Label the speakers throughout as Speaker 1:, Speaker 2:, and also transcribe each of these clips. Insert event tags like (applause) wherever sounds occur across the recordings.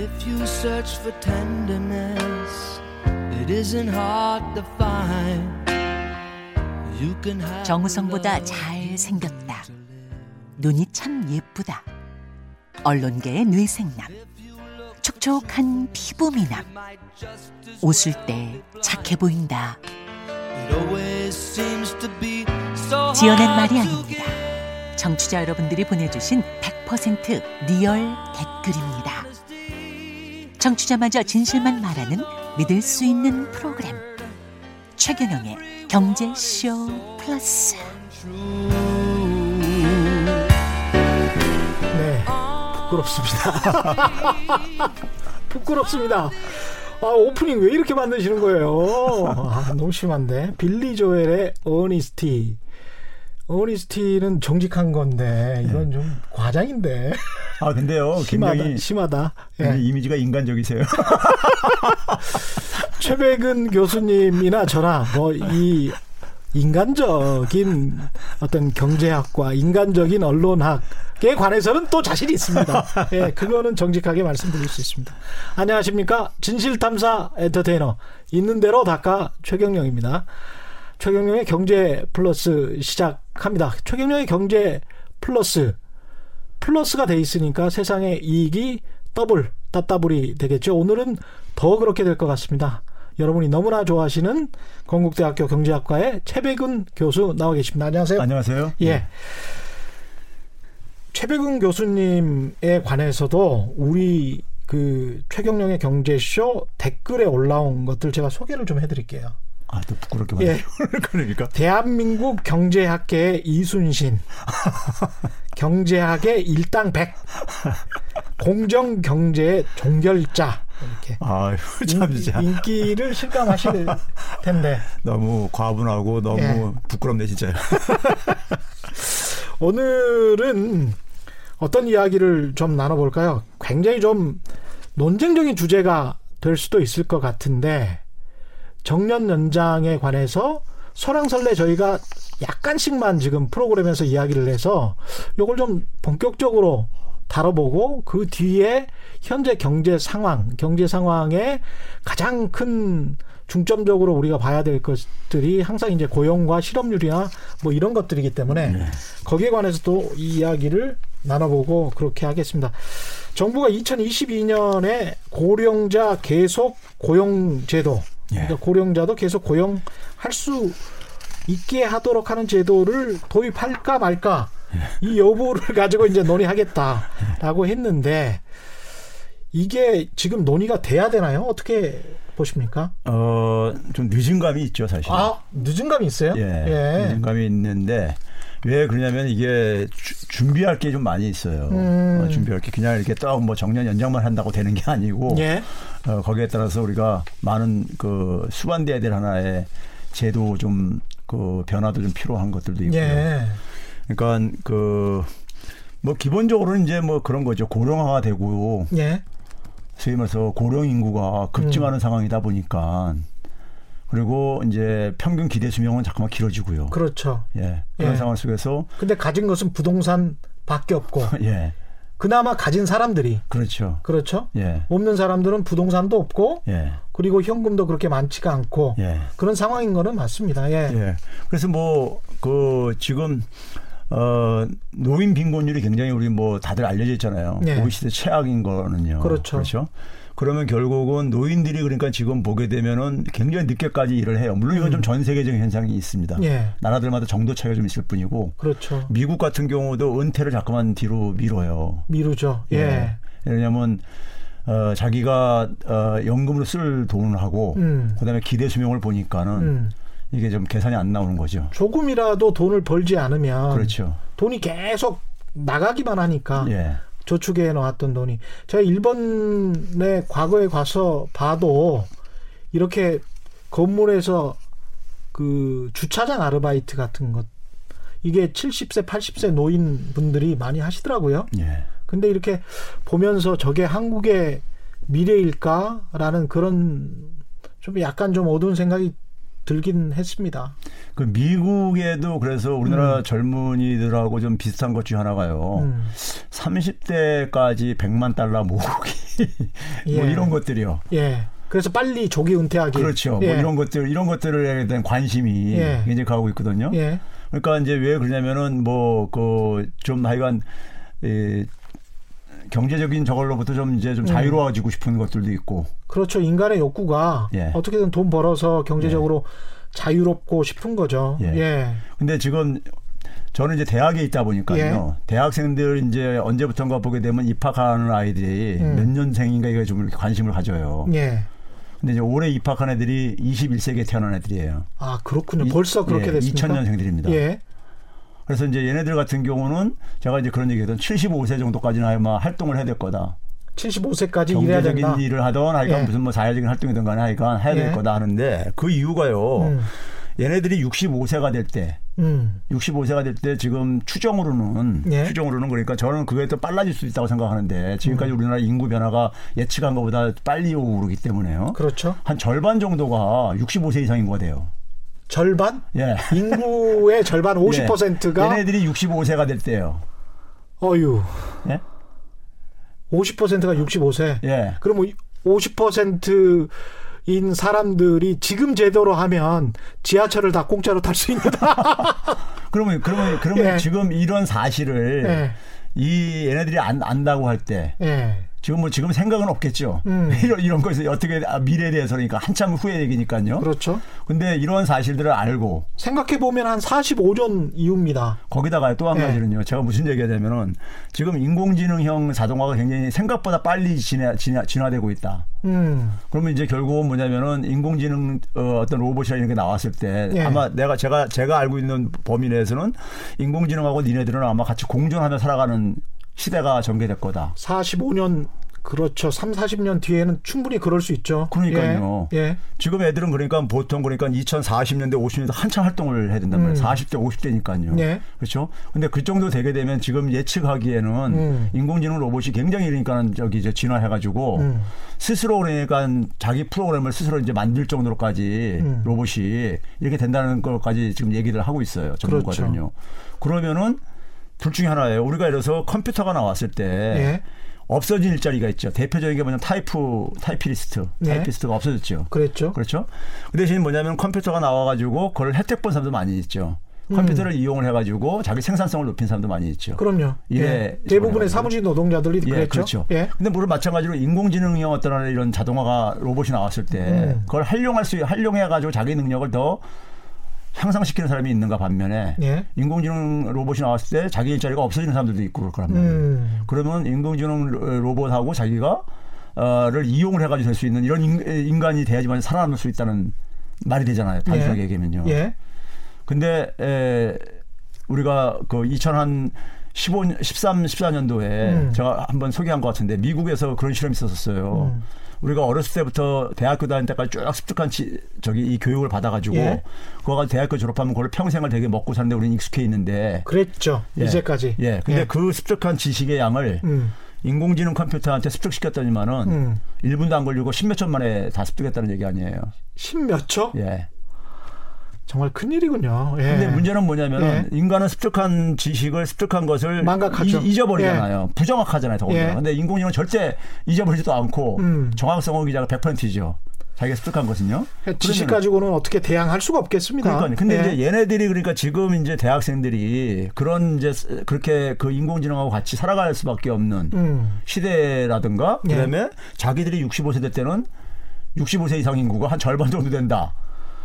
Speaker 1: If you search for tenderness, it isn't hard to find. You can have
Speaker 2: 정우성보다 잘 생겼다. 눈이 참 예쁘다. 언론계의 뇌생남. 촉촉한 피부 미남. 웃을 때 착해 보인다.
Speaker 1: It always seems to be so
Speaker 2: 지어낸 말이
Speaker 1: to
Speaker 2: 아닙니다. 청취자 여러분들이 보내주신 100% 리얼 댓글입니다. 청취자마저 진실만 말하는 믿을 수 있는 프로그램. 최경영의 경제쇼 플러스.
Speaker 3: 네, 부끄럽습니다. (laughs) 부끄럽습니다. 아, 오프닝 왜 이렇게 만드시는 거예요? 아, 너무 심한데. 빌리 조엘의 Honesty. 어니스티는 정직한 건데, 이건 좀 과장인데.
Speaker 4: 아 근데요 (laughs)
Speaker 3: 심하다,
Speaker 4: 굉장히
Speaker 3: 심하다. 예.
Speaker 4: 이미지가 인간적이세요. (laughs)
Speaker 3: 최백은 교수님이나 저나 뭐이 인간적인 어떤 경제학과 인간적인 언론학에 관해서는 또 자신이 있습니다. (laughs) 예, 그거는 정직하게 말씀드릴 수 있습니다. 안녕하십니까? 진실탐사 엔터테이너 있는 대로 닦아 최경령입니다. 최경영의 경제 플러스 시작 합니다. 최경영의 경제 플러스 플러스가 돼 있으니까 세상의 이익이 더블 따따블이 되겠죠. 오늘은 더 그렇게 될 것 같습니다. 여러분이 너무나 좋아하시는 건국대학교 경제학과의 최배근 교수 나와 계십니다. 안녕하세요.
Speaker 4: 안녕하세요.
Speaker 3: 예. 최배근 교수님에 관해서도 우리 그 최경영의 경제쇼 댓글에 올라온 것들 제가 소개를 좀 해드릴게요.
Speaker 4: 아 또 부끄럽게
Speaker 3: 예.
Speaker 4: 말해요. 그러니까
Speaker 3: 대한민국 경제학계의 이순신, (laughs) 경제학의 일당 백, 공정 경제의 종결자 이렇게
Speaker 4: 아유 참 진짜
Speaker 3: 인, 기를 실감하실 (laughs) 텐데
Speaker 4: 너무 과분하고 너무
Speaker 3: 예.
Speaker 4: 부끄럽네 진짜요. (laughs)
Speaker 3: 오늘은 어떤 이야기를 좀 나눠볼까요? 굉장히 좀 논쟁적인 주제가 될 수도 있을 것 같은데 정년 연장에 관해서 설왕설래 저희가 약간씩만 지금 프로그램에서 이야기를 해서 이걸 좀 본격적으로 다뤄보고 그 뒤에 현재 경제 상황, 경제 상황에 가장 큰 중점적으로 우리가 봐야 될 것들이 항상 이제 고용과 실업률이나 뭐 이런 것들이기 때문에 거기에 관해서도 이 이야기를 나눠보고 그렇게 하겠습니다. 정부가 2022년에 고령자 계속 고용제도, 그러니까 고령자도 계속 고용할 수 있게 하도록 하는 제도를 도입할까 말까 이 여부를 (laughs) 가지고 이제 논의하겠다라고 했는데 이게 지금 논의가 돼야 되나요? 어떻게 보십니까?
Speaker 4: 어 좀 늦은 감이 있죠 사실.
Speaker 3: 아 늦은 감이 있어요?
Speaker 4: 예, 늦은 감이 있는데 왜 그러냐면 이게 주- 준비할 게 좀 많이 있어요.
Speaker 3: 음.
Speaker 4: 어, 준비할 게 그냥 이렇게 딱 뭐 정년 연장만 한다고 되는 게 아니고
Speaker 3: 예.
Speaker 4: 어, 거기에 따라서 우리가 많은 그 수반돼야 될 하나의 제도 좀 그 변화도 좀 필요한 것들도 있고요.
Speaker 3: 예.
Speaker 4: 그러니까 그 뭐 기본적으로는 이제 뭐 그런 거죠. 고령화가 되고
Speaker 3: 예.
Speaker 4: 소위 말해서 고령 인구가 급증하는 상황이다 보니까 그리고 이제 평균 기대 수명은 자꾸만 길어지고요.
Speaker 3: 그렇죠.
Speaker 4: 예. 그런
Speaker 3: 예.
Speaker 4: 상황 속에서
Speaker 3: 근데 가진 것은 부동산밖에 없고 (laughs)
Speaker 4: 예.
Speaker 3: 그나마 가진 사람들이
Speaker 4: 그렇죠.
Speaker 3: 그렇죠.
Speaker 4: 예.
Speaker 3: 없는 사람들은 부동산도 없고
Speaker 4: 예.
Speaker 3: 그리고 현금도 그렇게 많지가 않고
Speaker 4: 예.
Speaker 3: 그런 상황인 거는 맞습니다. 예.
Speaker 4: 예. 그래서 뭐 그 지금 어 노인 빈곤율이 굉장히 우리 뭐 다들 알려져 있잖아요.
Speaker 3: 예.
Speaker 4: OECD 최악인 거는요.
Speaker 3: 그렇죠.
Speaker 4: 그렇죠. 그러면 결국은 노인들이 그러니까 지금 보게 되면은 굉장히 늦게까지 일을 해요. 물론 이건 좀전 세계적인 현상이 있습니다.
Speaker 3: 음. 예.
Speaker 4: 나라들마다 정도 차이가 좀 있을 뿐이고
Speaker 3: 그렇죠.
Speaker 4: 미국 같은 경우도 은퇴를 자꾸만 뒤로 미뤄요.
Speaker 3: 미루죠. 예.
Speaker 4: 왜냐하면 어, 자기가 어, 연금으로 쓸 돈을 하고
Speaker 3: 음.
Speaker 4: 그다음에 기대 수명을 보니까는
Speaker 3: 음.
Speaker 4: 이게 좀 계산이 안 나오는 거죠.
Speaker 3: 조금이라도 돈을 벌지 않으면
Speaker 4: 그렇죠.
Speaker 3: 돈이 계속 나가기만 하니까
Speaker 4: 예.
Speaker 3: 저축해 놓았던 돈이 제가 일본에 과거에 가서 봐도 이렇게 건물에서 그 주차장 아르바이트 같은 것 이게 70세 80세 노인분들이 많이 하시더라고요.
Speaker 4: 예.
Speaker 3: 근데 이렇게 보면서 저게 한국의 미래일까라는 그런 좀 약간 좀 어두운 생각이 들긴 했습니다.
Speaker 4: 그 미국에도 그래서 우리나라
Speaker 3: 음.
Speaker 4: 젊은이들하고 좀 비슷한 것 중에 하나가요.
Speaker 3: 음.
Speaker 4: 30대까지 100만 달러 모으기 (laughs) 뭐
Speaker 3: 예.
Speaker 4: 이런 것들이요.
Speaker 3: 예. 그래서 빨리 조기 은퇴하기.
Speaker 4: 그렇죠.
Speaker 3: 예.
Speaker 4: 뭐 이런 것들 이런 것들에 대한 관심이
Speaker 3: 예.
Speaker 4: 굉장히 가고 있거든요.
Speaker 3: 예.
Speaker 4: 그러니까 이제 왜 그러냐면은 뭐 그 좀 하여간 이 경제적인 저걸로부터 좀 이제 좀
Speaker 3: 음.
Speaker 4: 자유로워지고 싶은 것들도 있고
Speaker 3: 그렇죠. 인간의 욕구가
Speaker 4: 예.
Speaker 3: 어떻게든 돈 벌어서 경제적으로 자유롭고 싶은 거죠.
Speaker 4: 예.
Speaker 3: 예.
Speaker 4: 근데 지금 저는 이제 대학에 있다 보니까요.
Speaker 3: 예.
Speaker 4: 대학생들 이제 언제부턴가 보게 되면 입학하는 아이들이
Speaker 3: 음.
Speaker 4: 몇 년생인가 이거 좀 이렇게 관심을 가져요.
Speaker 3: 예.
Speaker 4: 근데 이제 올해 입학한 애들이 21세기에 태어난 애들이에요.
Speaker 3: 아, 그렇군요. 벌써 그렇게
Speaker 4: 예,
Speaker 3: 됐습니까?
Speaker 4: 2000년생들입니다.
Speaker 3: 예.
Speaker 4: 그래서 이제 얘네들 같은 경우는 제가 이제 그런 얘기했던 75세 정도까지는 아마 활동을 해야 될 거다.
Speaker 3: 75세까지 일해야 된다.
Speaker 4: 경제적인 일을 하던 하여간
Speaker 3: 예.
Speaker 4: 무슨 뭐 사회적인 활동이든 간에 하여간 해야 될
Speaker 3: 예.
Speaker 4: 거다 하는데 그 이유가요.
Speaker 3: 음.
Speaker 4: 얘네들이 65세가 될 때,
Speaker 3: 음.
Speaker 4: 65세가 될 때 지금 추정으로는
Speaker 3: 예.
Speaker 4: 추정으로는 그러니까 저는 그게 더 빨라질 수 있다고 생각하는데
Speaker 3: 음.
Speaker 4: 지금까지 우리나라 인구 변화가 예측한 것보다 빨리 오르기 때문에요.
Speaker 3: 그렇죠.
Speaker 4: 한 절반 정도가 65세 이상 인구가 돼요.
Speaker 3: 절반?
Speaker 4: 예.
Speaker 3: 인구의 (laughs) 절반 50%가
Speaker 4: 예. 얘네들이 65세가 될 때요.
Speaker 3: 어유.
Speaker 4: 예?
Speaker 3: 50%가 65세.
Speaker 4: 예.
Speaker 3: 그럼 50%인 사람들이 지금 제도로 하면 지하철을 다 공짜로 탈 수 있다. (laughs)
Speaker 4: 그러면 그러면 그러면
Speaker 3: 예.
Speaker 4: 지금 이런 사실을
Speaker 3: 예.
Speaker 4: 이 얘네들이 안, 안다고 할때
Speaker 3: 예.
Speaker 4: 지금 뭐 지금 생각은 없겠죠.
Speaker 3: 음. (laughs)
Speaker 4: 이런 이런 거에서 어떻게 아, 미래에 대해서 그러니까 한참 후의 얘기니까요.
Speaker 3: 그렇죠.
Speaker 4: 근데 이런 사실들을 알고
Speaker 3: 생각해 보면 한 45년 이후입니다.
Speaker 4: 거기다가 또한
Speaker 3: 예.
Speaker 4: 가지는요. 제가 무슨 얘기하냐면은 지금 인공지능형 자동화가 굉장히 생각보다 빨리 진화, 진화, 진화되고 있다.
Speaker 3: 음.
Speaker 4: 그러면 이제 결국은 뭐냐면은 인공지능 어, 어떤 로봇이나 이런 게 나왔을 때
Speaker 3: 예.
Speaker 4: 아마 내가 제가 제가 알고 있는 범위 내에서는 인공지능하고 니네들은 아마 같이 공존하며 살아가는 시대가 전개될 거다.
Speaker 3: 45년 그렇죠. 3, 40년 뒤에는 충분히 그럴 수 있죠.
Speaker 4: 그러니까요.
Speaker 3: 예. 예.
Speaker 4: 지금 애들은 그러니까 보통 그러니까 2040년대 50년대 한참 활동을 해야 된단 말이에요.
Speaker 3: 음.
Speaker 4: 40대 50대니까요.
Speaker 3: 예.
Speaker 4: 그렇죠? 근데 그 정도 되게 되면 지금 예측하기에는
Speaker 3: 음.
Speaker 4: 인공지능 로봇이 굉장히 그러니까는 저기 이제 진화해 가지고
Speaker 3: 음.
Speaker 4: 스스로 그러니까 자기 프로그램을 스스로 이제 만들 정도로까지
Speaker 3: 음.
Speaker 4: 로봇이 이렇게 된다는 것까지 지금 얘기를 하고 있어요. 전문가들은요.
Speaker 3: 그렇죠.
Speaker 4: 그러면은 둘 중에 하나예요. 우리가 예를 들어서 컴퓨터가 나왔을 때
Speaker 3: 예.
Speaker 4: 없어진 일자리가 있죠. 대표적인 게 뭐냐면 타이프, 타이피리스트,
Speaker 3: 네.
Speaker 4: 타이피스트가 없어졌죠.
Speaker 3: 그랬죠.
Speaker 4: 그렇죠. 그 대신 뭐냐면 컴퓨터가 나와가지고 그걸 혜택 본 사람도 많이 있죠.
Speaker 3: 음.
Speaker 4: 컴퓨터를 이용을 해가지고 자기 생산성을 높인 사람도 많이 있죠.
Speaker 3: 그럼요. 예. 대부분의. 사무직 노동자들이
Speaker 4: 예,
Speaker 3: 그랬죠.
Speaker 4: 그렇죠.
Speaker 3: 예.
Speaker 4: 근데 물론 마찬가지로 인공지능형 어떤 이런 자동화가 로봇이 나왔을 때
Speaker 3: 음.
Speaker 4: 그걸 활용할 수 활용해가지고 자기 능력을 더 향상시키는 사람이 있는가 반면에
Speaker 3: 예.
Speaker 4: 인공지능 로봇이 나왔을 때 자기 일자리가 없어지는 사람들도 있고 그럴 거란 말이에요.
Speaker 3: 음.
Speaker 4: 그러면 인공지능 로- 로봇하고 자기가 어를 이용을 해가지고 될 수 있는 이런 인- 인간이 돼야지만 살아남을 수 있다는 말이 되잖아요. 단순하게
Speaker 3: 예.
Speaker 4: 얘기하면요.
Speaker 3: 예.
Speaker 4: 근데 에, 우리가 그 2015, 13, 14년도에
Speaker 3: 음.
Speaker 4: 제가 한번 소개한 것 같은데 미국에서 그런 실험이 있었어요.
Speaker 3: 음.
Speaker 4: 우리가 어렸을 때부터 대학교 다닐 때까지 쭉 습득한 지, 저기 이 교육을 받아가지고
Speaker 3: 예.
Speaker 4: 그거 가지고 대학교 졸업하면 그걸 평생을 되게 먹고 사는데 우리는 익숙해 있는데
Speaker 3: 그랬죠.
Speaker 4: 예.
Speaker 3: 이제까지.
Speaker 4: 예. 근데
Speaker 3: 예.
Speaker 4: 그 습득한 지식의 양을
Speaker 3: 음.
Speaker 4: 인공지능 컴퓨터한테 습득시켰더니만은
Speaker 3: 음.
Speaker 4: 1분도 안 걸리고 10몇 초 만에 다 습득했다는 얘기 아니에요.
Speaker 3: 십몇 초?
Speaker 4: 예.
Speaker 3: 정말 큰일이군요. 예.
Speaker 4: 근데 문제는 뭐냐면은
Speaker 3: 예.
Speaker 4: 인간은 습득한 지식을 습득한 것을
Speaker 3: 망각하죠.
Speaker 4: 이, 잊어버리잖아요 부정확하잖아요, 더군다나.
Speaker 3: 예.
Speaker 4: 근데 인공지능은 절대 잊어버리지도 않고
Speaker 3: 음.
Speaker 4: 정확성은 기자가 100%이죠. 자기가 습득한 것은요.
Speaker 3: 지식
Speaker 4: 그러면은-
Speaker 3: 가지고는 어떻게 대항할 수가 없겠습니다.
Speaker 4: 그러니까 근데
Speaker 3: 예.
Speaker 4: 이제 얘네들이 그러니까 지금 이제 대학생들이 그런 이제 스- 그렇게 그 인공지능하고 같이 살아갈 수밖에 없는
Speaker 3: 음.
Speaker 4: 시대라든가
Speaker 3: 예.
Speaker 4: 그다음에 자기들이 65세 될 때는 65세 이상 인구가 한 절반 정도 된다.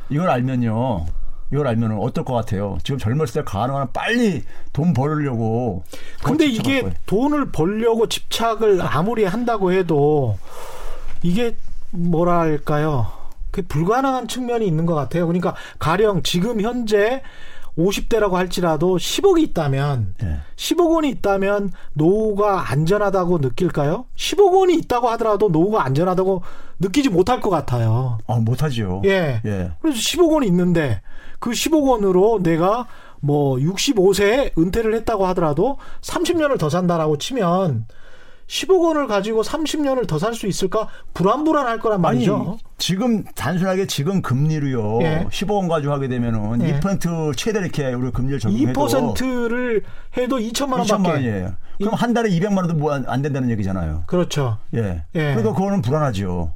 Speaker 4: 이걸 알면요. 이걸 알면은 어떨 것 같아요? 지금 젊었을 때 가능한 빨리 돈 벌으려고. 더
Speaker 3: 근데 이게
Speaker 4: 거예요.
Speaker 3: 돈을 벌려고 집착을 아무리 한다고 해도 이게 뭐랄까요? 그 불가능한 측면이 있는 것 같아요. 그러니까 가령 지금 현재 50대라고 할지라도 10억이 있다면
Speaker 4: 예.
Speaker 3: 10억 원이 있다면 노후가 안전하다고 느낄까요? 10억 원이 있다고 하더라도 노후가 안전하다고 느끼지 못할 것 같아요.
Speaker 4: 아, 못하죠.
Speaker 3: 예.
Speaker 4: 예.
Speaker 3: 그래서 10억 원이 있는데 그 10억 원으로 내가 뭐 65세에 은퇴를 했다고 하더라도 30년을 더 산다라고 치면 10억 원을 가지고 30년을 더 살 수 있을까 불안불안할 거란 말이죠.
Speaker 4: 아니, 지금 단순하게 지금 금리로요.
Speaker 3: 예.
Speaker 4: 10억 원 가지고 하게 되면은
Speaker 3: 예.
Speaker 4: 2% 최대 이렇게 우리 금리를 적용해도
Speaker 3: 2%를 해도 2천만 원밖에
Speaker 4: 2천만 원이에요. 그럼 한 달에 200만 원도 뭐 안 된다는 얘기잖아요.
Speaker 3: 그렇죠.
Speaker 4: 예.
Speaker 3: 예.
Speaker 4: 그러니까 그거는 불안하죠.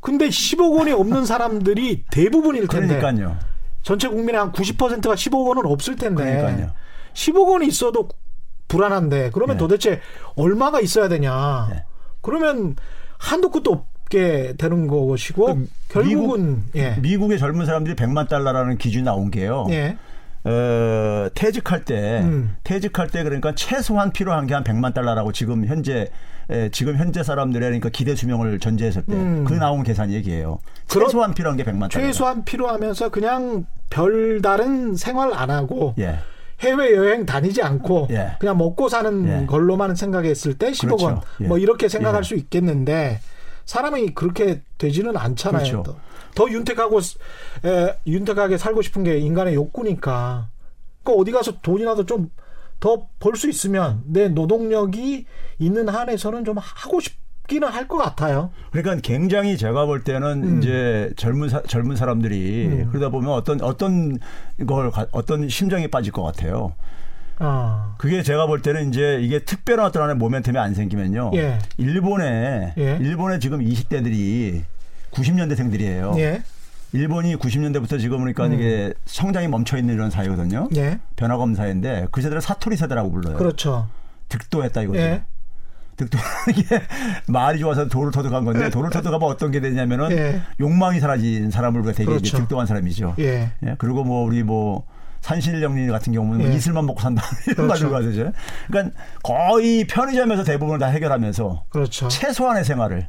Speaker 3: 근데 10억 원이 없는 사람들이 대부분일 텐데
Speaker 4: 그러니까요.
Speaker 3: 전체 국민의 한 90%가 10억 원은 없을 텐데
Speaker 4: 그러니까요.
Speaker 3: 10억 원이 있어도 불안한데 그러면
Speaker 4: 예.
Speaker 3: 도대체 얼마가 있어야 되냐?
Speaker 4: 예.
Speaker 3: 그러면 한도 끝도 없게 되는 것이고
Speaker 4: 그
Speaker 3: 결국은 예.
Speaker 4: 미국의 젊은 사람들이 100만 달러라는 기준이 나온 게요.
Speaker 3: 예.
Speaker 4: 어, 퇴직할 때
Speaker 3: 음.
Speaker 4: 퇴직할 때 그러니까 최소한 필요한 게 한 100만 달러라고 지금 현재 에, 지금 현재 사람들의 그러니까 기대 수명을 전제했을 때
Speaker 3: 음.
Speaker 4: 그 나온 계산 얘기예요. 최소한 필요한 게 100만 달러.
Speaker 3: 최소한 필요하면서 그냥 별다른 생활 안 하고
Speaker 4: 예.
Speaker 3: 해외 여행 다니지 않고
Speaker 4: 예.
Speaker 3: 그냥 먹고 사는
Speaker 4: 예.
Speaker 3: 걸로만 생각했을 때 10억
Speaker 4: 그렇죠.
Speaker 3: 원
Speaker 4: 예.
Speaker 3: 뭐 이렇게 생각할
Speaker 4: 예.
Speaker 3: 수 있겠는데 사람이 그렇게 되지는 않잖아요.
Speaker 4: 그렇죠.
Speaker 3: 더, 더 윤택하고 에, 윤택하게 살고 싶은 게 인간의 욕구니까. 그러니까 어디 가서 돈이라도 좀 더 벌 수 있으면 내 노동력이 있는 한에서는 좀 하고 싶 기는 할 것 같아요.
Speaker 4: 그러니까 굉장히 제가 볼 때는
Speaker 3: 음.
Speaker 4: 이제 젊은 사, 젊은 사람들이 그러다 보면 어떤 어떤 걸 가- 어떤 심정이 빠질 것 같아요.
Speaker 3: 아,
Speaker 4: 그게 제가 볼 때는 이제 이게 특별한 어떤 하나의 모멘텀이 안 생기면요.
Speaker 3: 예.
Speaker 4: 일본에
Speaker 3: 예.
Speaker 4: 일본에 지금 20대들이 90년대생들이에요.
Speaker 3: 예,
Speaker 4: 일본이 90년대부터 지금 그러니까
Speaker 3: 음.
Speaker 4: 이게 성장이 멈춰 있는 이런 사회거든요.
Speaker 3: 예,
Speaker 4: 변화 검사인데 그 세대를 사토리 세대라고 불러요.
Speaker 3: 그렇죠.
Speaker 4: 득도했다 이거죠.
Speaker 3: 예.
Speaker 4: 득도라는 게 (laughs) 말이 좋아서 돌을 터득한 건데 돌을 터득하면 어떤 게 되냐면은
Speaker 3: 예.
Speaker 4: 욕망이 사라진 사람을 되게
Speaker 3: 그렇죠.
Speaker 4: 득도한 사람이죠.
Speaker 3: 예.
Speaker 4: 예, 그리고 뭐 우리 뭐 산신령님 같은 경우는 뭐
Speaker 3: 예.
Speaker 4: 이슬만 먹고 산다 (laughs) 이런
Speaker 3: 그렇죠.
Speaker 4: 말로 가죠. 그러니까 거의 편의점에서 대부분을 다 해결하면서
Speaker 3: 그렇죠.
Speaker 4: 최소한의 생활을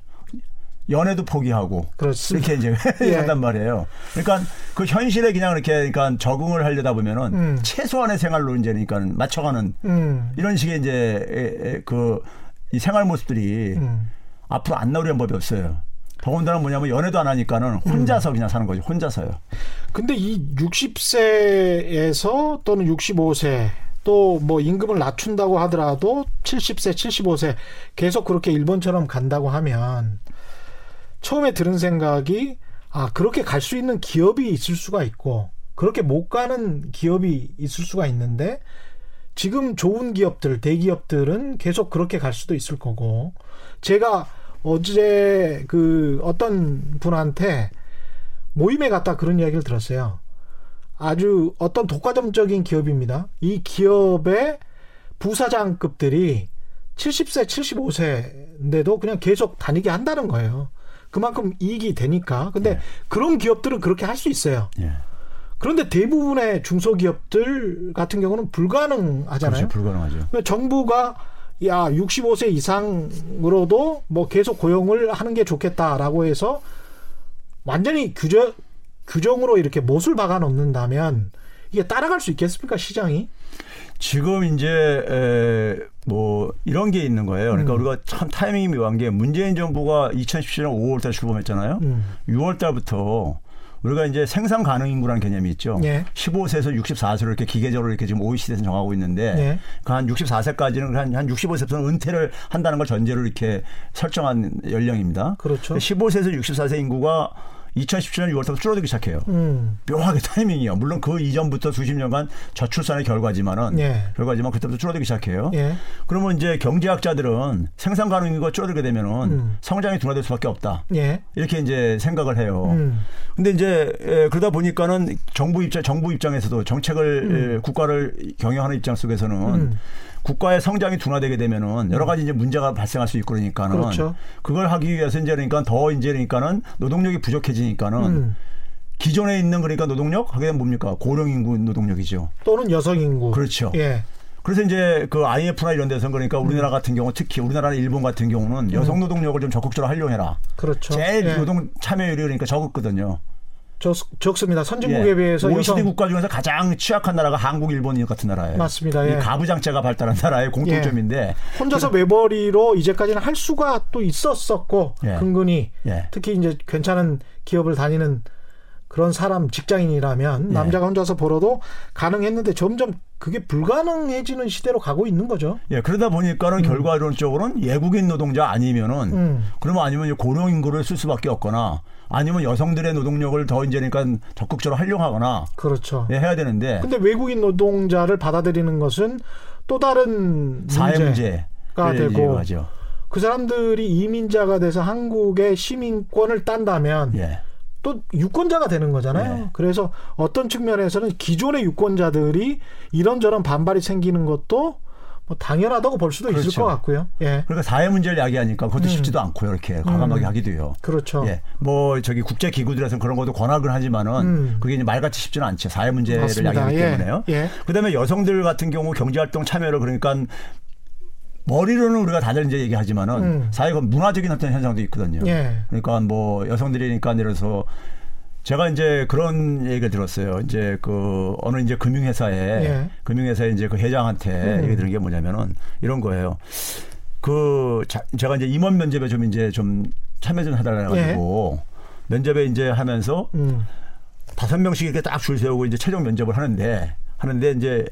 Speaker 4: 연애도 포기하고
Speaker 3: 그렇습니다.
Speaker 4: 이렇게 이제 (laughs)
Speaker 3: 예.
Speaker 4: 한단 말이에요. 그러니까 그 현실에 그냥 이렇게 그러니까 적응을 하려다 보면은
Speaker 3: 음.
Speaker 4: 최소한의 생활로 이제 그러니까 맞춰가는
Speaker 3: 음.
Speaker 4: 이런 식의 이제 그 이 생활 모습들이
Speaker 3: 음.
Speaker 4: 앞으로 안 나오려는 법이 없어요. 더군다나 뭐냐면 연애도 안 하니까는
Speaker 3: 음.
Speaker 4: 혼자서 그냥 사는 거죠. 혼자서요.
Speaker 3: 근데 이 60세에서 또는 65세 또 뭐 임금을 낮춘다고 하더라도 70세, 75세 계속 그렇게 일본처럼 간다고 하면 처음에 들은 생각이 아, 그렇게 갈 수 있는 기업이 있을 수가 있고 그렇게 못 가는 기업이 있을 수가 있는데 지금 좋은 기업들, 대기업들은 계속 그렇게 갈 수도 있을 거고 제가 어제 그 어떤 분한테 모임에 갔다 그런 이야기를 들었어요. 아주 어떤 독과점적인 기업입니다. 이 기업의 부사장급들이 70세, 75세인데도 그냥 계속 다니게 한다는 거예요. 그만큼 이익이 되니까. 근데
Speaker 4: 네.
Speaker 3: 그런 기업들은 그렇게 할 수 있어요.
Speaker 4: 예.
Speaker 3: 그런데 대부분의 중소기업들 같은 경우는 불가능하잖아요.
Speaker 4: 그렇죠. 불가능하죠.
Speaker 3: 그러니까 정부가 야 65세 이상으로도 뭐 계속 고용을 하는 게 좋겠다라고 해서 완전히 규정 규정으로 이렇게 못을 박아 놓는다면 이게 따라갈 수 있겠습니까 시장이?
Speaker 4: 지금 이제 에, 뭐 이런 게 있는 거예요. 그러니까
Speaker 3: 음.
Speaker 4: 우리가 참 타이밍이 묘한 게 문재인 정부가 2017년 5월달 출범했잖아요.
Speaker 3: 음.
Speaker 4: 6월달부터 우리가 이제 생산 가능 인구라는 개념이 있죠.
Speaker 3: 예.
Speaker 4: 15세에서 64세로 이렇게 기계적으로 이렇게 지금 OECD에서 정하고 있는데
Speaker 3: 예.
Speaker 4: 그한 64세까지는 한, 한 65세부터는 은퇴를 한다는 걸 전제로 이렇게 설정한 연령입니다.
Speaker 3: 그렇죠.
Speaker 4: 15세에서 64세 인구가 2017년 6월부터 줄어들기 시작해요.
Speaker 3: 음.
Speaker 4: 묘하게 타이밍이요. 물론 그 이전부터 수십 년간 저출산의 결과지만은
Speaker 3: 예.
Speaker 4: 결과지만 그때부터 줄어들기 시작해요.
Speaker 3: 예.
Speaker 4: 그러면 이제 경제학자들은 생산 가능 인구가 줄어들게 되면은
Speaker 3: 음.
Speaker 4: 성장이 둔화될 수밖에 없다.
Speaker 3: 예.
Speaker 4: 이렇게 이제 생각을 해요.
Speaker 3: 음.
Speaker 4: 근데 이제 에, 그러다 보니까는 정부 입장 정부 입장에서도 정책을 에, 국가를 경영하는 입장 속에서는
Speaker 3: 음.
Speaker 4: 국가의 성장이 둔화되게 되면은 여러 가지 이제 문제가 발생할 수 있고 그러니까는
Speaker 3: 그렇죠.
Speaker 4: 걸 하기 위해서 이제 그러니까 더 이제 그러니까는 노동력이 부족해지니까는
Speaker 3: 음.
Speaker 4: 기존에 있는 그러니까 노동력 하게 되면 뭡니까 고령 인구 노동력이죠.
Speaker 3: 또는 여성 인구.
Speaker 4: 그렇죠.
Speaker 3: 예.
Speaker 4: 그래서 이제 그 IMF나 이런 데서는 그러니까
Speaker 3: 음.
Speaker 4: 우리나라 같은 경우 특히 우리나라나 일본 같은 경우는 여성 노동력을 좀 적극적으로 활용해라.
Speaker 3: 그렇죠.
Speaker 4: 제일
Speaker 3: 예.
Speaker 4: 노동 참여율이 그러니까 적었거든요.
Speaker 3: 적, 적습니다. 선진국에
Speaker 4: 예.
Speaker 3: 비해서
Speaker 4: OECD
Speaker 3: 여성
Speaker 4: 국가 중에서 가장 취약한 나라가 한국, 일본 같은 나라예요.
Speaker 3: 맞습니다. 예.
Speaker 4: 이 가부장제가 발달한 나라의 공통점인데
Speaker 3: 혼자서 외벌이로 이제까지는 할 수가 또 있었었고
Speaker 4: 예.
Speaker 3: 근근히
Speaker 4: 예.
Speaker 3: 특히 이제 괜찮은 기업을 다니는 그런 사람 직장인이라면
Speaker 4: 예.
Speaker 3: 남자가 혼자서 벌어도 가능했는데 점점 그게 불가능해지는 시대로 가고 있는 거죠.
Speaker 4: 예, 그러다 보니까는 결과론적으로는 예국인 노동자 아니면은
Speaker 3: 음.
Speaker 4: 그러면 아니면 고령 인구를 쓸 수밖에 없거나 아니면 여성들의 노동력을 더 이제 그러니까 적극적으로 활용하거나
Speaker 3: 그렇죠.
Speaker 4: 예, 해야 되는데
Speaker 3: 근데 외국인 노동자를 받아들이는 것은 또 다른
Speaker 4: 사회
Speaker 3: 문제가 되고
Speaker 4: 하죠.
Speaker 3: 그 사람들이 이민자가 돼서 한국의 시민권을 딴다면
Speaker 4: 예.
Speaker 3: 또 유권자가 되는 거잖아요.
Speaker 4: 네.
Speaker 3: 그래서 어떤 측면에서는 기존의 유권자들이 이런저런 반발이 생기는 것도 뭐 당연하다고 볼 수도 있을
Speaker 4: 그렇죠.
Speaker 3: 것 같고요. 예.
Speaker 4: 그러니까 사회 문제를 야기하니까 그것도
Speaker 3: 음.
Speaker 4: 쉽지도 않고요. 이렇게 과감하게 하기도요.
Speaker 3: 그렇죠.
Speaker 4: 예. 뭐 저기 국제 기구들에서 그런 것도 권하긴 하지만은
Speaker 3: 음.
Speaker 4: 그게 이제 말같이 쉽지는 않죠. 사회 문제를
Speaker 3: 맞습니다.
Speaker 4: 야기하기
Speaker 3: 예.
Speaker 4: 때문에요.
Speaker 3: 예.
Speaker 4: 그다음에 여성들 같은 경우 경제 활동 참여를 그러니까 머리로는 우리가 다들 이제 얘기하지만은
Speaker 3: 음.
Speaker 4: 사회가 문화적인 어떤 현상도 있거든요.
Speaker 3: 예.
Speaker 4: 그러니까 뭐 여성들이니까 예를 들어서 제가 이제 그런 얘기를 들었어요. 이제 그 어느 이제 금융회사에
Speaker 3: 예.
Speaker 4: 금융회사에 이제 그 회장한테
Speaker 3: 음.
Speaker 4: 얘기 들은 게 뭐냐면은 이런 거예요. 그 자, 제가 이제 임원 면접에 좀 이제 좀 참여 좀 해달라 가지고 면접에 이제 하면서
Speaker 3: 음.
Speaker 4: 다섯 명씩 이렇게 딱 줄 세우고 이제 최종 면접을 하는데 하는데 이제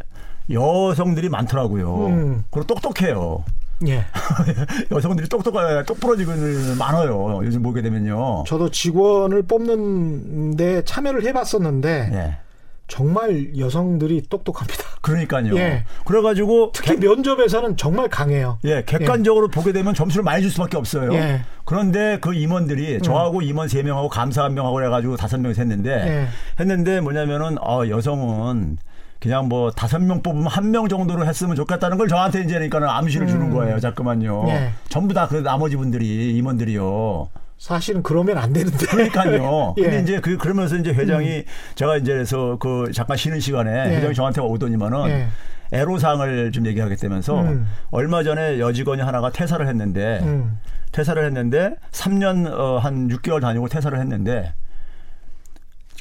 Speaker 4: 여성들이 많더라고요.
Speaker 3: 음.
Speaker 4: 그리고 똑똑해요.
Speaker 3: 예. (laughs)
Speaker 4: 여성들이 똑똑해, 똑부러지고 많아요. 요즘 보게 되면요.
Speaker 3: 저도 직원을 뽑는데 참여를 해봤었는데
Speaker 4: 예.
Speaker 3: 정말 여성들이 똑똑합니다.
Speaker 4: 그러니까요.
Speaker 3: 예.
Speaker 4: 그래가지고
Speaker 3: 특히 면접에서는 정말 강해요.
Speaker 4: 예, 객관적으로 보게 되면 점수를 많이 줄 수밖에 없어요.
Speaker 3: 예.
Speaker 4: 그런데 그 임원들이 저하고 임원 세 명하고 감사 한 명하고 그래가지고 다섯 명이서 했는데
Speaker 3: 예.
Speaker 4: 했는데 뭐냐면은 어, 여성은 그냥 뭐 다섯 명 뽑으면 한 명 정도로 했으면 좋겠다는 걸 저한테 이제 그러니까는 암시를 주는 거예요.
Speaker 3: 음. 예.
Speaker 4: 전부 다 그 나머지 분들이 임원들이요.
Speaker 3: 사실은 그러면 안 되는데.
Speaker 4: 그러니까요. (laughs)
Speaker 3: 예.
Speaker 4: 근데 이제 그 그러면서 이제 회장이 제가 이제 그래서 그 잠깐 쉬는 시간에
Speaker 3: 예.
Speaker 4: 회장이 저한테 오더니만은
Speaker 3: 예.
Speaker 4: 애로사항을 좀 얘기하겠다면서
Speaker 3: 음.
Speaker 4: 얼마 전에 여직원이 하나가 퇴사를 했는데
Speaker 3: 음.
Speaker 4: 퇴사를 했는데 3년 어, 한 6개월 다니고 퇴사를 했는데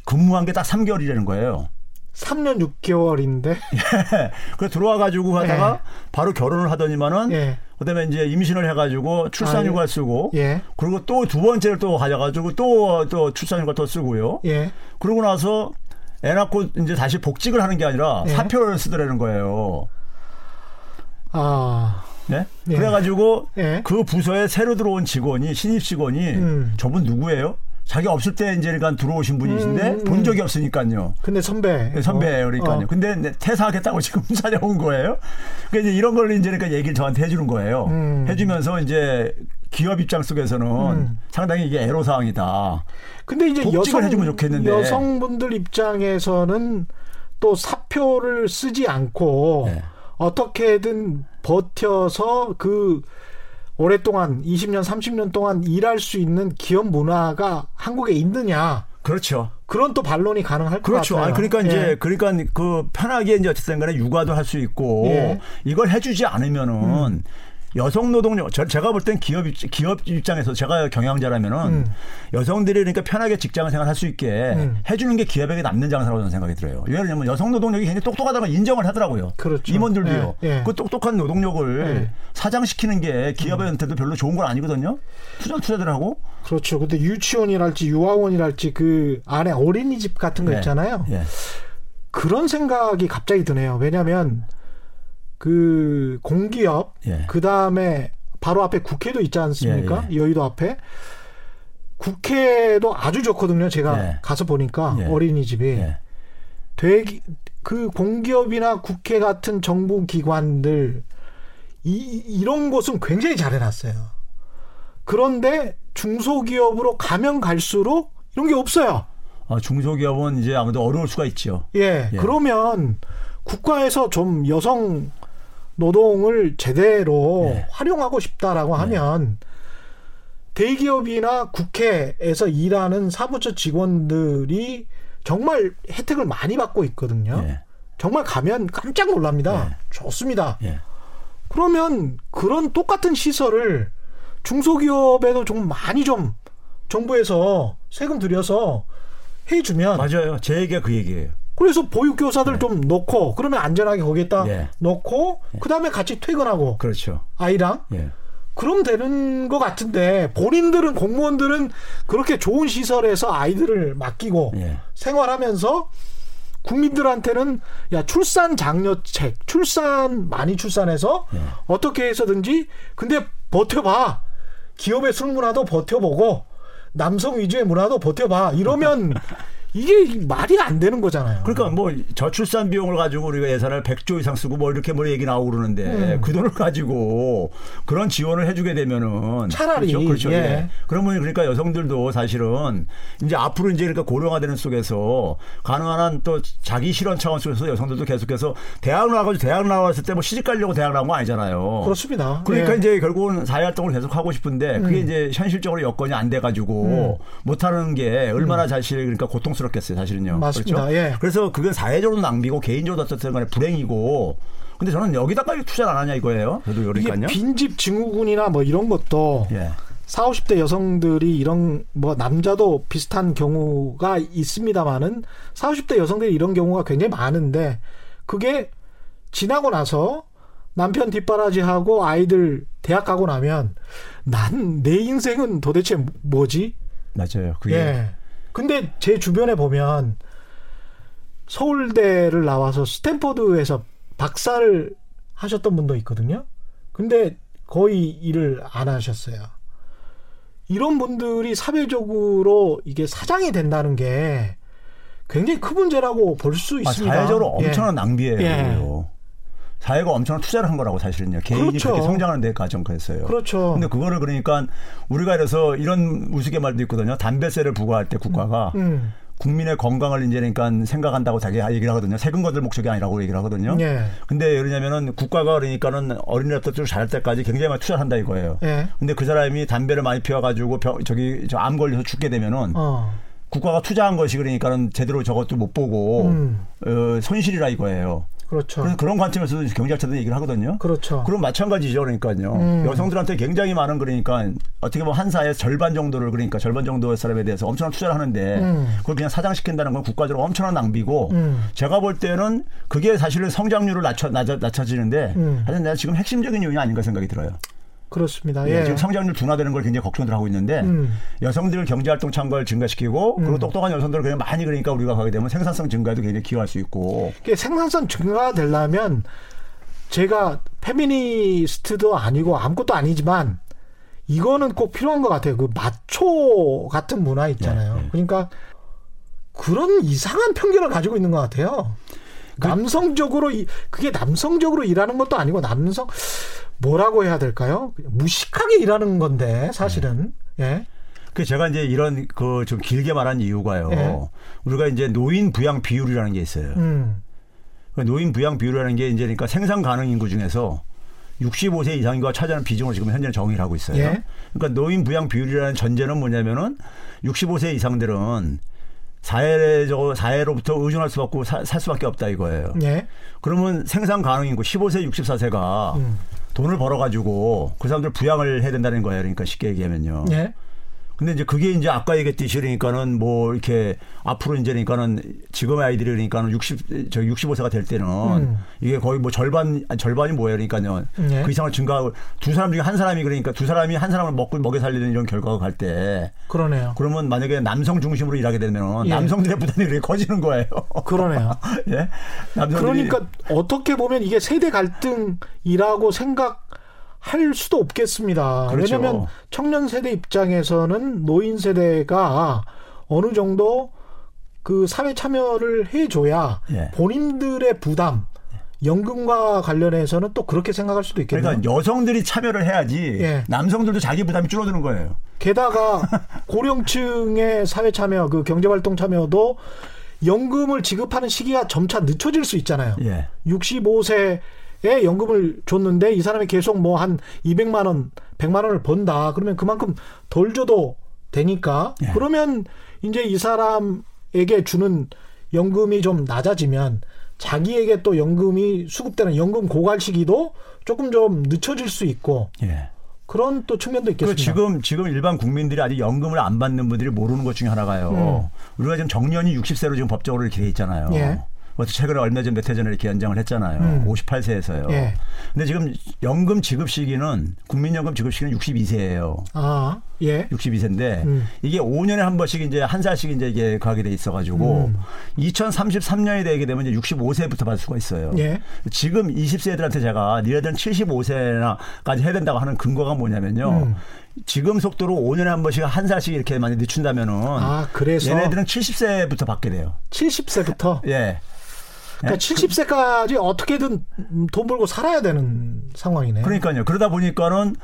Speaker 4: 근무한 게 딱 3개월이라는 거예요.
Speaker 3: 3년 6개월인데. (laughs)
Speaker 4: 그래서 들어와 가지고 하다가
Speaker 3: 예.
Speaker 4: 바로 결혼을 하더니만은
Speaker 3: 예.
Speaker 4: 그다음에 이제 임신을 해가지고 출산휴가 쓰고
Speaker 3: 예.
Speaker 4: 그리고 또 두 번째를 또 가져가지고 또또 출산휴가 또 쓰고요.
Speaker 3: 예.
Speaker 4: 그러고 나서 애 낳고 이제 다시 복직을 하는 게 아니라
Speaker 3: 예.
Speaker 4: 사표를 쓰더라는 거예요.
Speaker 3: 아.
Speaker 4: 네?
Speaker 3: 예.
Speaker 4: 그래가지고
Speaker 3: 예.
Speaker 4: 그 부서에 새로 들어온 직원이 신입 직원이
Speaker 3: 음.
Speaker 4: 저분 누구예요? 자기 없을 때 이제 그러니까 들어오신 분이신데
Speaker 3: 음, 음,
Speaker 4: 본
Speaker 3: 음.
Speaker 4: 적이 없으니까요.
Speaker 3: 근데 선배.
Speaker 4: 네, 선배예요, 그러니까요.
Speaker 3: 어.
Speaker 4: 근데 네, 퇴사하겠다고 지금 (laughs) 찾아온 거예요. 그러니까 이제 이런 걸 이제 그러니까 얘기를 저한테 해주는 거예요.
Speaker 3: 음.
Speaker 4: 해주면서 이제 기업 입장 속에서는
Speaker 3: 음.
Speaker 4: 상당히 이게 애로사항이다.
Speaker 3: 근데 이제 여성
Speaker 4: 해주면 좋겠는데.
Speaker 3: 여성분들 입장에서는 또 사표를 쓰지 않고
Speaker 4: 네.
Speaker 3: 어떻게든 버텨서 그 오랫동안 20년 30년 동안 일할 수 있는 기업 문화가 한국에 있느냐
Speaker 4: 그렇죠.
Speaker 3: 그런 또 반론이 가능할 것
Speaker 4: 그렇죠.
Speaker 3: 같아요.
Speaker 4: 아니, 그러니까
Speaker 3: 예.
Speaker 4: 이제 그러니까 그 편하게 이제 어쨌든 간에 육아도 할 수 있고
Speaker 3: 예.
Speaker 4: 이걸 해주지 않으면은
Speaker 3: 음.
Speaker 4: 여성 노동력 저- 제가 볼 땐 기업 입- 기업 입장에서 제가 경영자라면은
Speaker 3: 음.
Speaker 4: 여성들이 그러니까 편하게 직장 생활 할 수 있게
Speaker 3: 음.
Speaker 4: 해주는 게 기업에게 남는 장사라고 저는 생각이 들어요. 들면 여성 노동력이 굉장히 똑똑하다는 걸 인정을 하더라고요.
Speaker 3: 그렇죠.
Speaker 4: 임원들도요.
Speaker 3: 예, 예.
Speaker 4: 그 똑똑한 노동력을
Speaker 3: 예.
Speaker 4: 사장시키는 게 기업한테도 별로 좋은 건 아니거든요. 투자 투자들 하고
Speaker 3: 그렇죠. 근데 유치원이랄지 유아원이랄지 그 안에 어린이집 같은 거
Speaker 4: 예.
Speaker 3: 있잖아요.
Speaker 4: 예.
Speaker 3: 그런 생각이 갑자기 드네요. 왜냐하면 그 공기업
Speaker 4: 예.
Speaker 3: 그 다음에 바로 앞에 국회도 있지 않습니까?
Speaker 4: 예,
Speaker 3: 여의도 앞에 국회도 아주 좋거든요. 제가
Speaker 4: 예.
Speaker 3: 가서 보니까
Speaker 4: 예.
Speaker 3: 어린이집이
Speaker 4: 예.
Speaker 3: 되게 그 공기업이나 국회 같은 정부 기관들 이, 이런 곳은 굉장히 잘 해놨어요. 그런데 중소기업으로 가면 갈수록 이런 게 없어요.
Speaker 4: 어, 중소기업은 이제 아무래도 어려울 수가 있죠.
Speaker 3: 예,
Speaker 4: 예.
Speaker 3: 그러면 국가에서 좀 여성 노동을 제대로
Speaker 4: 예.
Speaker 3: 활용하고 싶다라고 하면 대기업이나 국회에서 일하는 사무처 직원들이 정말 혜택을 많이 받고 있거든요.
Speaker 4: 예.
Speaker 3: 정말 가면 깜짝 놀랍니다.
Speaker 4: 예.
Speaker 3: 좋습니다.
Speaker 4: 예.
Speaker 3: 그러면 그런 똑같은 시설을 중소기업에도 좀 많이 좀 정부에서 세금 들여서 해주면
Speaker 4: 맞아요. 제 얘기가 그 얘기예요.
Speaker 3: 그래서 보육교사들 좀 놓고 그러면 안전하게 거기에다
Speaker 4: 예.
Speaker 3: 놓고 그 다음에 같이 퇴근하고
Speaker 4: 그렇죠.
Speaker 3: 아이랑
Speaker 4: 예.
Speaker 3: 그럼 되는 것 같은데 본인들은 공무원들은 그렇게 좋은 시설에서 아이들을 맡기고
Speaker 4: 예.
Speaker 3: 생활하면서 국민들한테는 야 출산 장려책 출산 많이 출산해서
Speaker 4: 예.
Speaker 3: 어떻게 해서든지 근데 버텨봐 기업의 술 문화도 버텨보고 남성 위주의 문화도 버텨봐 이러면 (laughs) 이게 말이 안 되는 거잖아요.
Speaker 4: 그러니까 뭐 저출산 비용을 가지고 우리가 예산을 100조 이상 쓰고 뭐 이렇게 뭐 얘기 나오고 그러는데
Speaker 3: 음.
Speaker 4: 그 돈을 가지고 그런 지원을 해주게 되면은
Speaker 3: 차라리,
Speaker 4: 그렇죠. 그렇죠.
Speaker 3: 예.
Speaker 4: 예. 그러면 그러니까 여성들도 사실은 이제 앞으로 이제 그러니까 고령화되는 속에서 가능한 한 또 자기 실현 차원 속에서 여성들도 계속해서 대학 나가서 대학 나왔을 때 뭐 시집 가려고 대학 나온 거 아니잖아요.
Speaker 3: 그렇습니다.
Speaker 4: 그러니까
Speaker 3: 예.
Speaker 4: 이제 결국은 사회 활동을 계속 하고 싶은데 그게
Speaker 3: 음.
Speaker 4: 이제 현실적으로 여건이 안 돼 가지고 못하는 게 얼마나 사실 그러니까 고통스 럽겠어요, 사실은요.
Speaker 3: 음. 맞습니다.
Speaker 4: 그렇죠?
Speaker 3: 예.
Speaker 4: 그래서 그게 사회적으로 낭비고 개인적으로 어쨌든 간에 불행이고. 근데 저는 여기다까지 투자를 안 하냐 이거예요. 저도 그러니까요.
Speaker 3: 빈집 증후군이나 뭐 이런 것도
Speaker 4: 예.
Speaker 3: 40, 50대 여성들이 이런 뭐 남자도 비슷한 경우가 있습니다만은 40, 50대 여성들이 이런 경우가 굉장히 많은데 그게 지나고 나서 남편 뒷바라지하고 아이들 대학 가고 나면 난 내 인생은 도대체 뭐지?
Speaker 4: 맞아요. 그게
Speaker 3: 예. 근데 제 주변에 보면 서울대를 나와서 스탠퍼드에서 박사를 하셨던 분도 있거든요. 근데 거의 일을 안 하셨어요. 이런 분들이 사회적으로 이게 사장이 된다는 게 굉장히 큰 문제라고 볼수
Speaker 4: 아,
Speaker 3: 있습니다.
Speaker 4: 사회적으로
Speaker 3: 예.
Speaker 4: 엄청난 낭비예요.
Speaker 3: 예.
Speaker 4: 사회가 엄청난 투자를 한 거라고 사실은요. 개인이
Speaker 3: 그렇죠.
Speaker 4: 그렇게 성장하는 데 가정 그랬어요.
Speaker 3: 그렇죠.
Speaker 4: 근데 그거를 그러니까 우리가 이래서 이런 우스갯말도 있거든요. 담배세를 부과할 때 국가가
Speaker 3: 음.
Speaker 4: 국민의 건강을 이제 그러니까 생각한다고 자기 얘기를 하거든요. 세금 거둘 목적이 아니라고 얘기를 하거든요.
Speaker 3: 예.
Speaker 4: 근데 왜 그러냐면은 국가가 그러니까는 어린이부터 쭉 자랄 때까지 굉장히 많이 투자를 한다 이거예요.
Speaker 3: 예.
Speaker 4: 근데 그 사람이 담배를 많이 피워가지고 병, 저기 저 암 걸려서 죽게 되면은
Speaker 3: 어.
Speaker 4: 국가가 투자한 것이 그러니까는 제대로 저것도 못 보고
Speaker 3: 음.
Speaker 4: 어, 손실이라 이거예요.
Speaker 3: 그렇죠.
Speaker 4: 그래서 그런 관점에서도 경제학자들 얘기를 하거든요.
Speaker 3: 그렇죠.
Speaker 4: 그럼 마찬가지죠. 그러니까요.
Speaker 3: 음.
Speaker 4: 여성들한테 굉장히 많은 그러니까 어떻게 보면 한 사회의 절반 정도를 그러니까 절반 정도의 사람에 대해서 엄청난 투자를 하는데
Speaker 3: 음.
Speaker 4: 그걸 그냥 사장시킨다는 건 국가적으로 엄청난 낭비고
Speaker 3: 음.
Speaker 4: 제가 볼 때는 그게 사실은 성장률을 낮춰, 낮아, 낮춰지는데
Speaker 3: 음.
Speaker 4: 하여튼 내가 지금 핵심적인 요인이 아닌가 생각이 들어요.
Speaker 3: 그렇습니다.
Speaker 4: 예,
Speaker 3: 예.
Speaker 4: 지금 성장률 둔화되는 걸 굉장히 걱정들 하고 있는데
Speaker 3: 음.
Speaker 4: 여성들 경제 활동 참가를 증가시키고 그리고 똑똑한 여성들을 그냥 많이 그러니까 우리가 가게 되면 생산성 증가에도 굉장히 기여할 수 있고
Speaker 3: 이게 생산성 증가가 되려면 제가 페미니스트도 아니고 아무것도 아니지만 이거는 꼭 필요한 것 같아요. 그 마초 같은 문화 있잖아요.
Speaker 4: 네, 네.
Speaker 3: 그러니까 그런 이상한 편견을 가지고 있는 것 같아요.
Speaker 4: 그
Speaker 3: 남성적으로 이- 그게 남성적으로 일하는 것도 아니고 남성 뭐라고 해야 될까요? 무식하게 일하는 건데 사실은 예.
Speaker 4: 그 제가 이제 이런 그 좀 길게 말한 이유가요.
Speaker 3: 예.
Speaker 4: 우리가 이제 노인 부양 비율이라는 게 있어요.
Speaker 3: 음.
Speaker 4: 그 노인 부양 비율이라는 게 이제 그러니까 생산 가능 인구 중에서 65세 이상 인구가 차지하는 비중을 지금 현재 정의를 하고 있어요.
Speaker 3: 예.
Speaker 4: 그러니까 노인 부양 비율이라는 전제는 뭐냐면은 65세 이상들은 사회적 사회로부터 의존할 수밖에 살 수밖에 없다 이거예요.
Speaker 3: 예.
Speaker 4: 그러면 생산 가능 인구 15세 64세가
Speaker 3: 음.
Speaker 4: 돈을 벌어 가지고 그 사람들 부양을 해야 된다는 거예요. 그러니까 쉽게 얘기하면요.
Speaker 3: 예.
Speaker 4: 근데 이제 그게 이제 아까 얘기했듯이 그러니까는 뭐 이렇게 앞으로 이제 그러니까는 지금의 아이들이 그러니까는 60, 저 65세가 될 때는
Speaker 3: 음.
Speaker 4: 이게 거의 뭐 절반, 절반이 뭐예요. 그러니까요.
Speaker 3: 예.
Speaker 4: 그 이상을 증가하고 두 사람 중에 한 사람이 그러니까 두 사람이 한 사람을 먹고 먹여 살리는 이런 결과가 갈 때
Speaker 3: 그러네요.
Speaker 4: 그러면 만약에 남성 중심으로 일하게 되면
Speaker 3: 예.
Speaker 4: 남성들의 부담이 이렇게 커지는 거예요.
Speaker 3: 그러네요. (laughs)
Speaker 4: 예. 남성들이
Speaker 3: 그러니까 어떻게 보면 이게 세대 갈등이라고 생각 할 수도 없겠습니다.
Speaker 4: 그렇죠.
Speaker 3: 왜냐하면 청년 세대 입장에서는 노인 세대가 어느 정도 그 사회 참여를 해줘야
Speaker 4: 예.
Speaker 3: 본인들의 부담, 연금과 관련해서는 또 그렇게 생각할 수도 있겠네요.
Speaker 4: 그러니까 여성들이 참여를 해야지
Speaker 3: 예.
Speaker 4: 남성들도 자기 부담이 줄어드는 거예요.
Speaker 3: 게다가 (laughs) 고령층의 사회 참여, 그 경제활동 참여도 연금을 지급하는 시기가 점차 늦춰질 수 있잖아요.
Speaker 4: 예.
Speaker 3: 65세 에 연금을 줬는데 이 사람이 계속 뭐 한 200만 원, 100만 원을 번다. 그러면 그만큼 덜 줘도 되니까
Speaker 4: 예.
Speaker 3: 그러면 이제 이 사람에게 주는 연금이 좀 낮아지면 자기에게 또 연금이 수급되는 연금 고갈 시기도 조금 좀 늦춰질 수 있고
Speaker 4: 예.
Speaker 3: 그런 또 측면도
Speaker 4: 그
Speaker 3: 있겠습니다.
Speaker 4: 지금 지금 일반 국민들이 아직 연금을 안 받는 분들이 모르는 것 중에 하나가요. 우리가 지금 정년이 60세로 지금 법적으로 이렇게 돼 있잖아요.
Speaker 3: 음. 예.
Speaker 4: 뭐 최근에 얼마 전 몇 해 전에 이렇게 연장을 했잖아요.
Speaker 3: 음.
Speaker 4: 58세에서요.
Speaker 3: 예.
Speaker 4: 근데 지금 연금 지급 시기는 국민연금 지급 시기는 62세예요.
Speaker 3: 아, 예.
Speaker 4: 62세인데
Speaker 3: 음.
Speaker 4: 이게 5년에 한 번씩 이제 한 살씩 이제 이게 가게 돼 있어 가지고
Speaker 3: 음.
Speaker 4: 2033년이 되게 되면 이제 65세부터 받을 수가 있어요.
Speaker 3: 예.
Speaker 4: 지금 20세 들한테 제가 니네들은 75세나까지 해야 된다고 하는 근거가 뭐냐면요.
Speaker 3: 음.
Speaker 4: 지금 속도로 5년에 한 번씩 한 살씩 이렇게 많이 늦춘다면은
Speaker 3: 아, 그래서
Speaker 4: 얘네들은 70세부터 받게 돼요.
Speaker 3: 70세부터
Speaker 4: 예.
Speaker 3: 그러니까 70세까지 어떻게든 돈 벌고 살아야 되는 상황이네.
Speaker 4: 그러니까요. 그러다 보니까는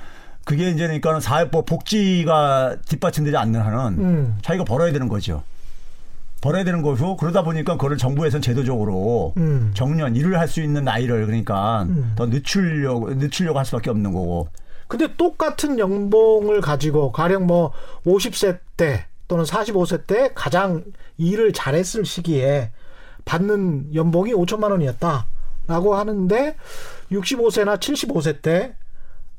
Speaker 4: 그게 이제 그러니까는 사회법 복지가 뒷받침되지 않는 한은
Speaker 3: 음.
Speaker 4: 자기가 벌어야 되는 거죠. 벌어야 되는 거고 그러다 보니까 그걸 정부에서는 제도적으로
Speaker 3: 음.
Speaker 4: 정년 일을 할 수 있는 나이를 그러니까
Speaker 3: 음.
Speaker 4: 더 늦추려고 늦추려고 할 수밖에 없는 거고.
Speaker 3: 근데 똑같은 연봉을 가지고 가령 뭐 50세 때 또는 45세 때 가장 일을 잘했을 시기에 받는 연봉이 5천만 원이었다라고 하는데 65세나 75세 때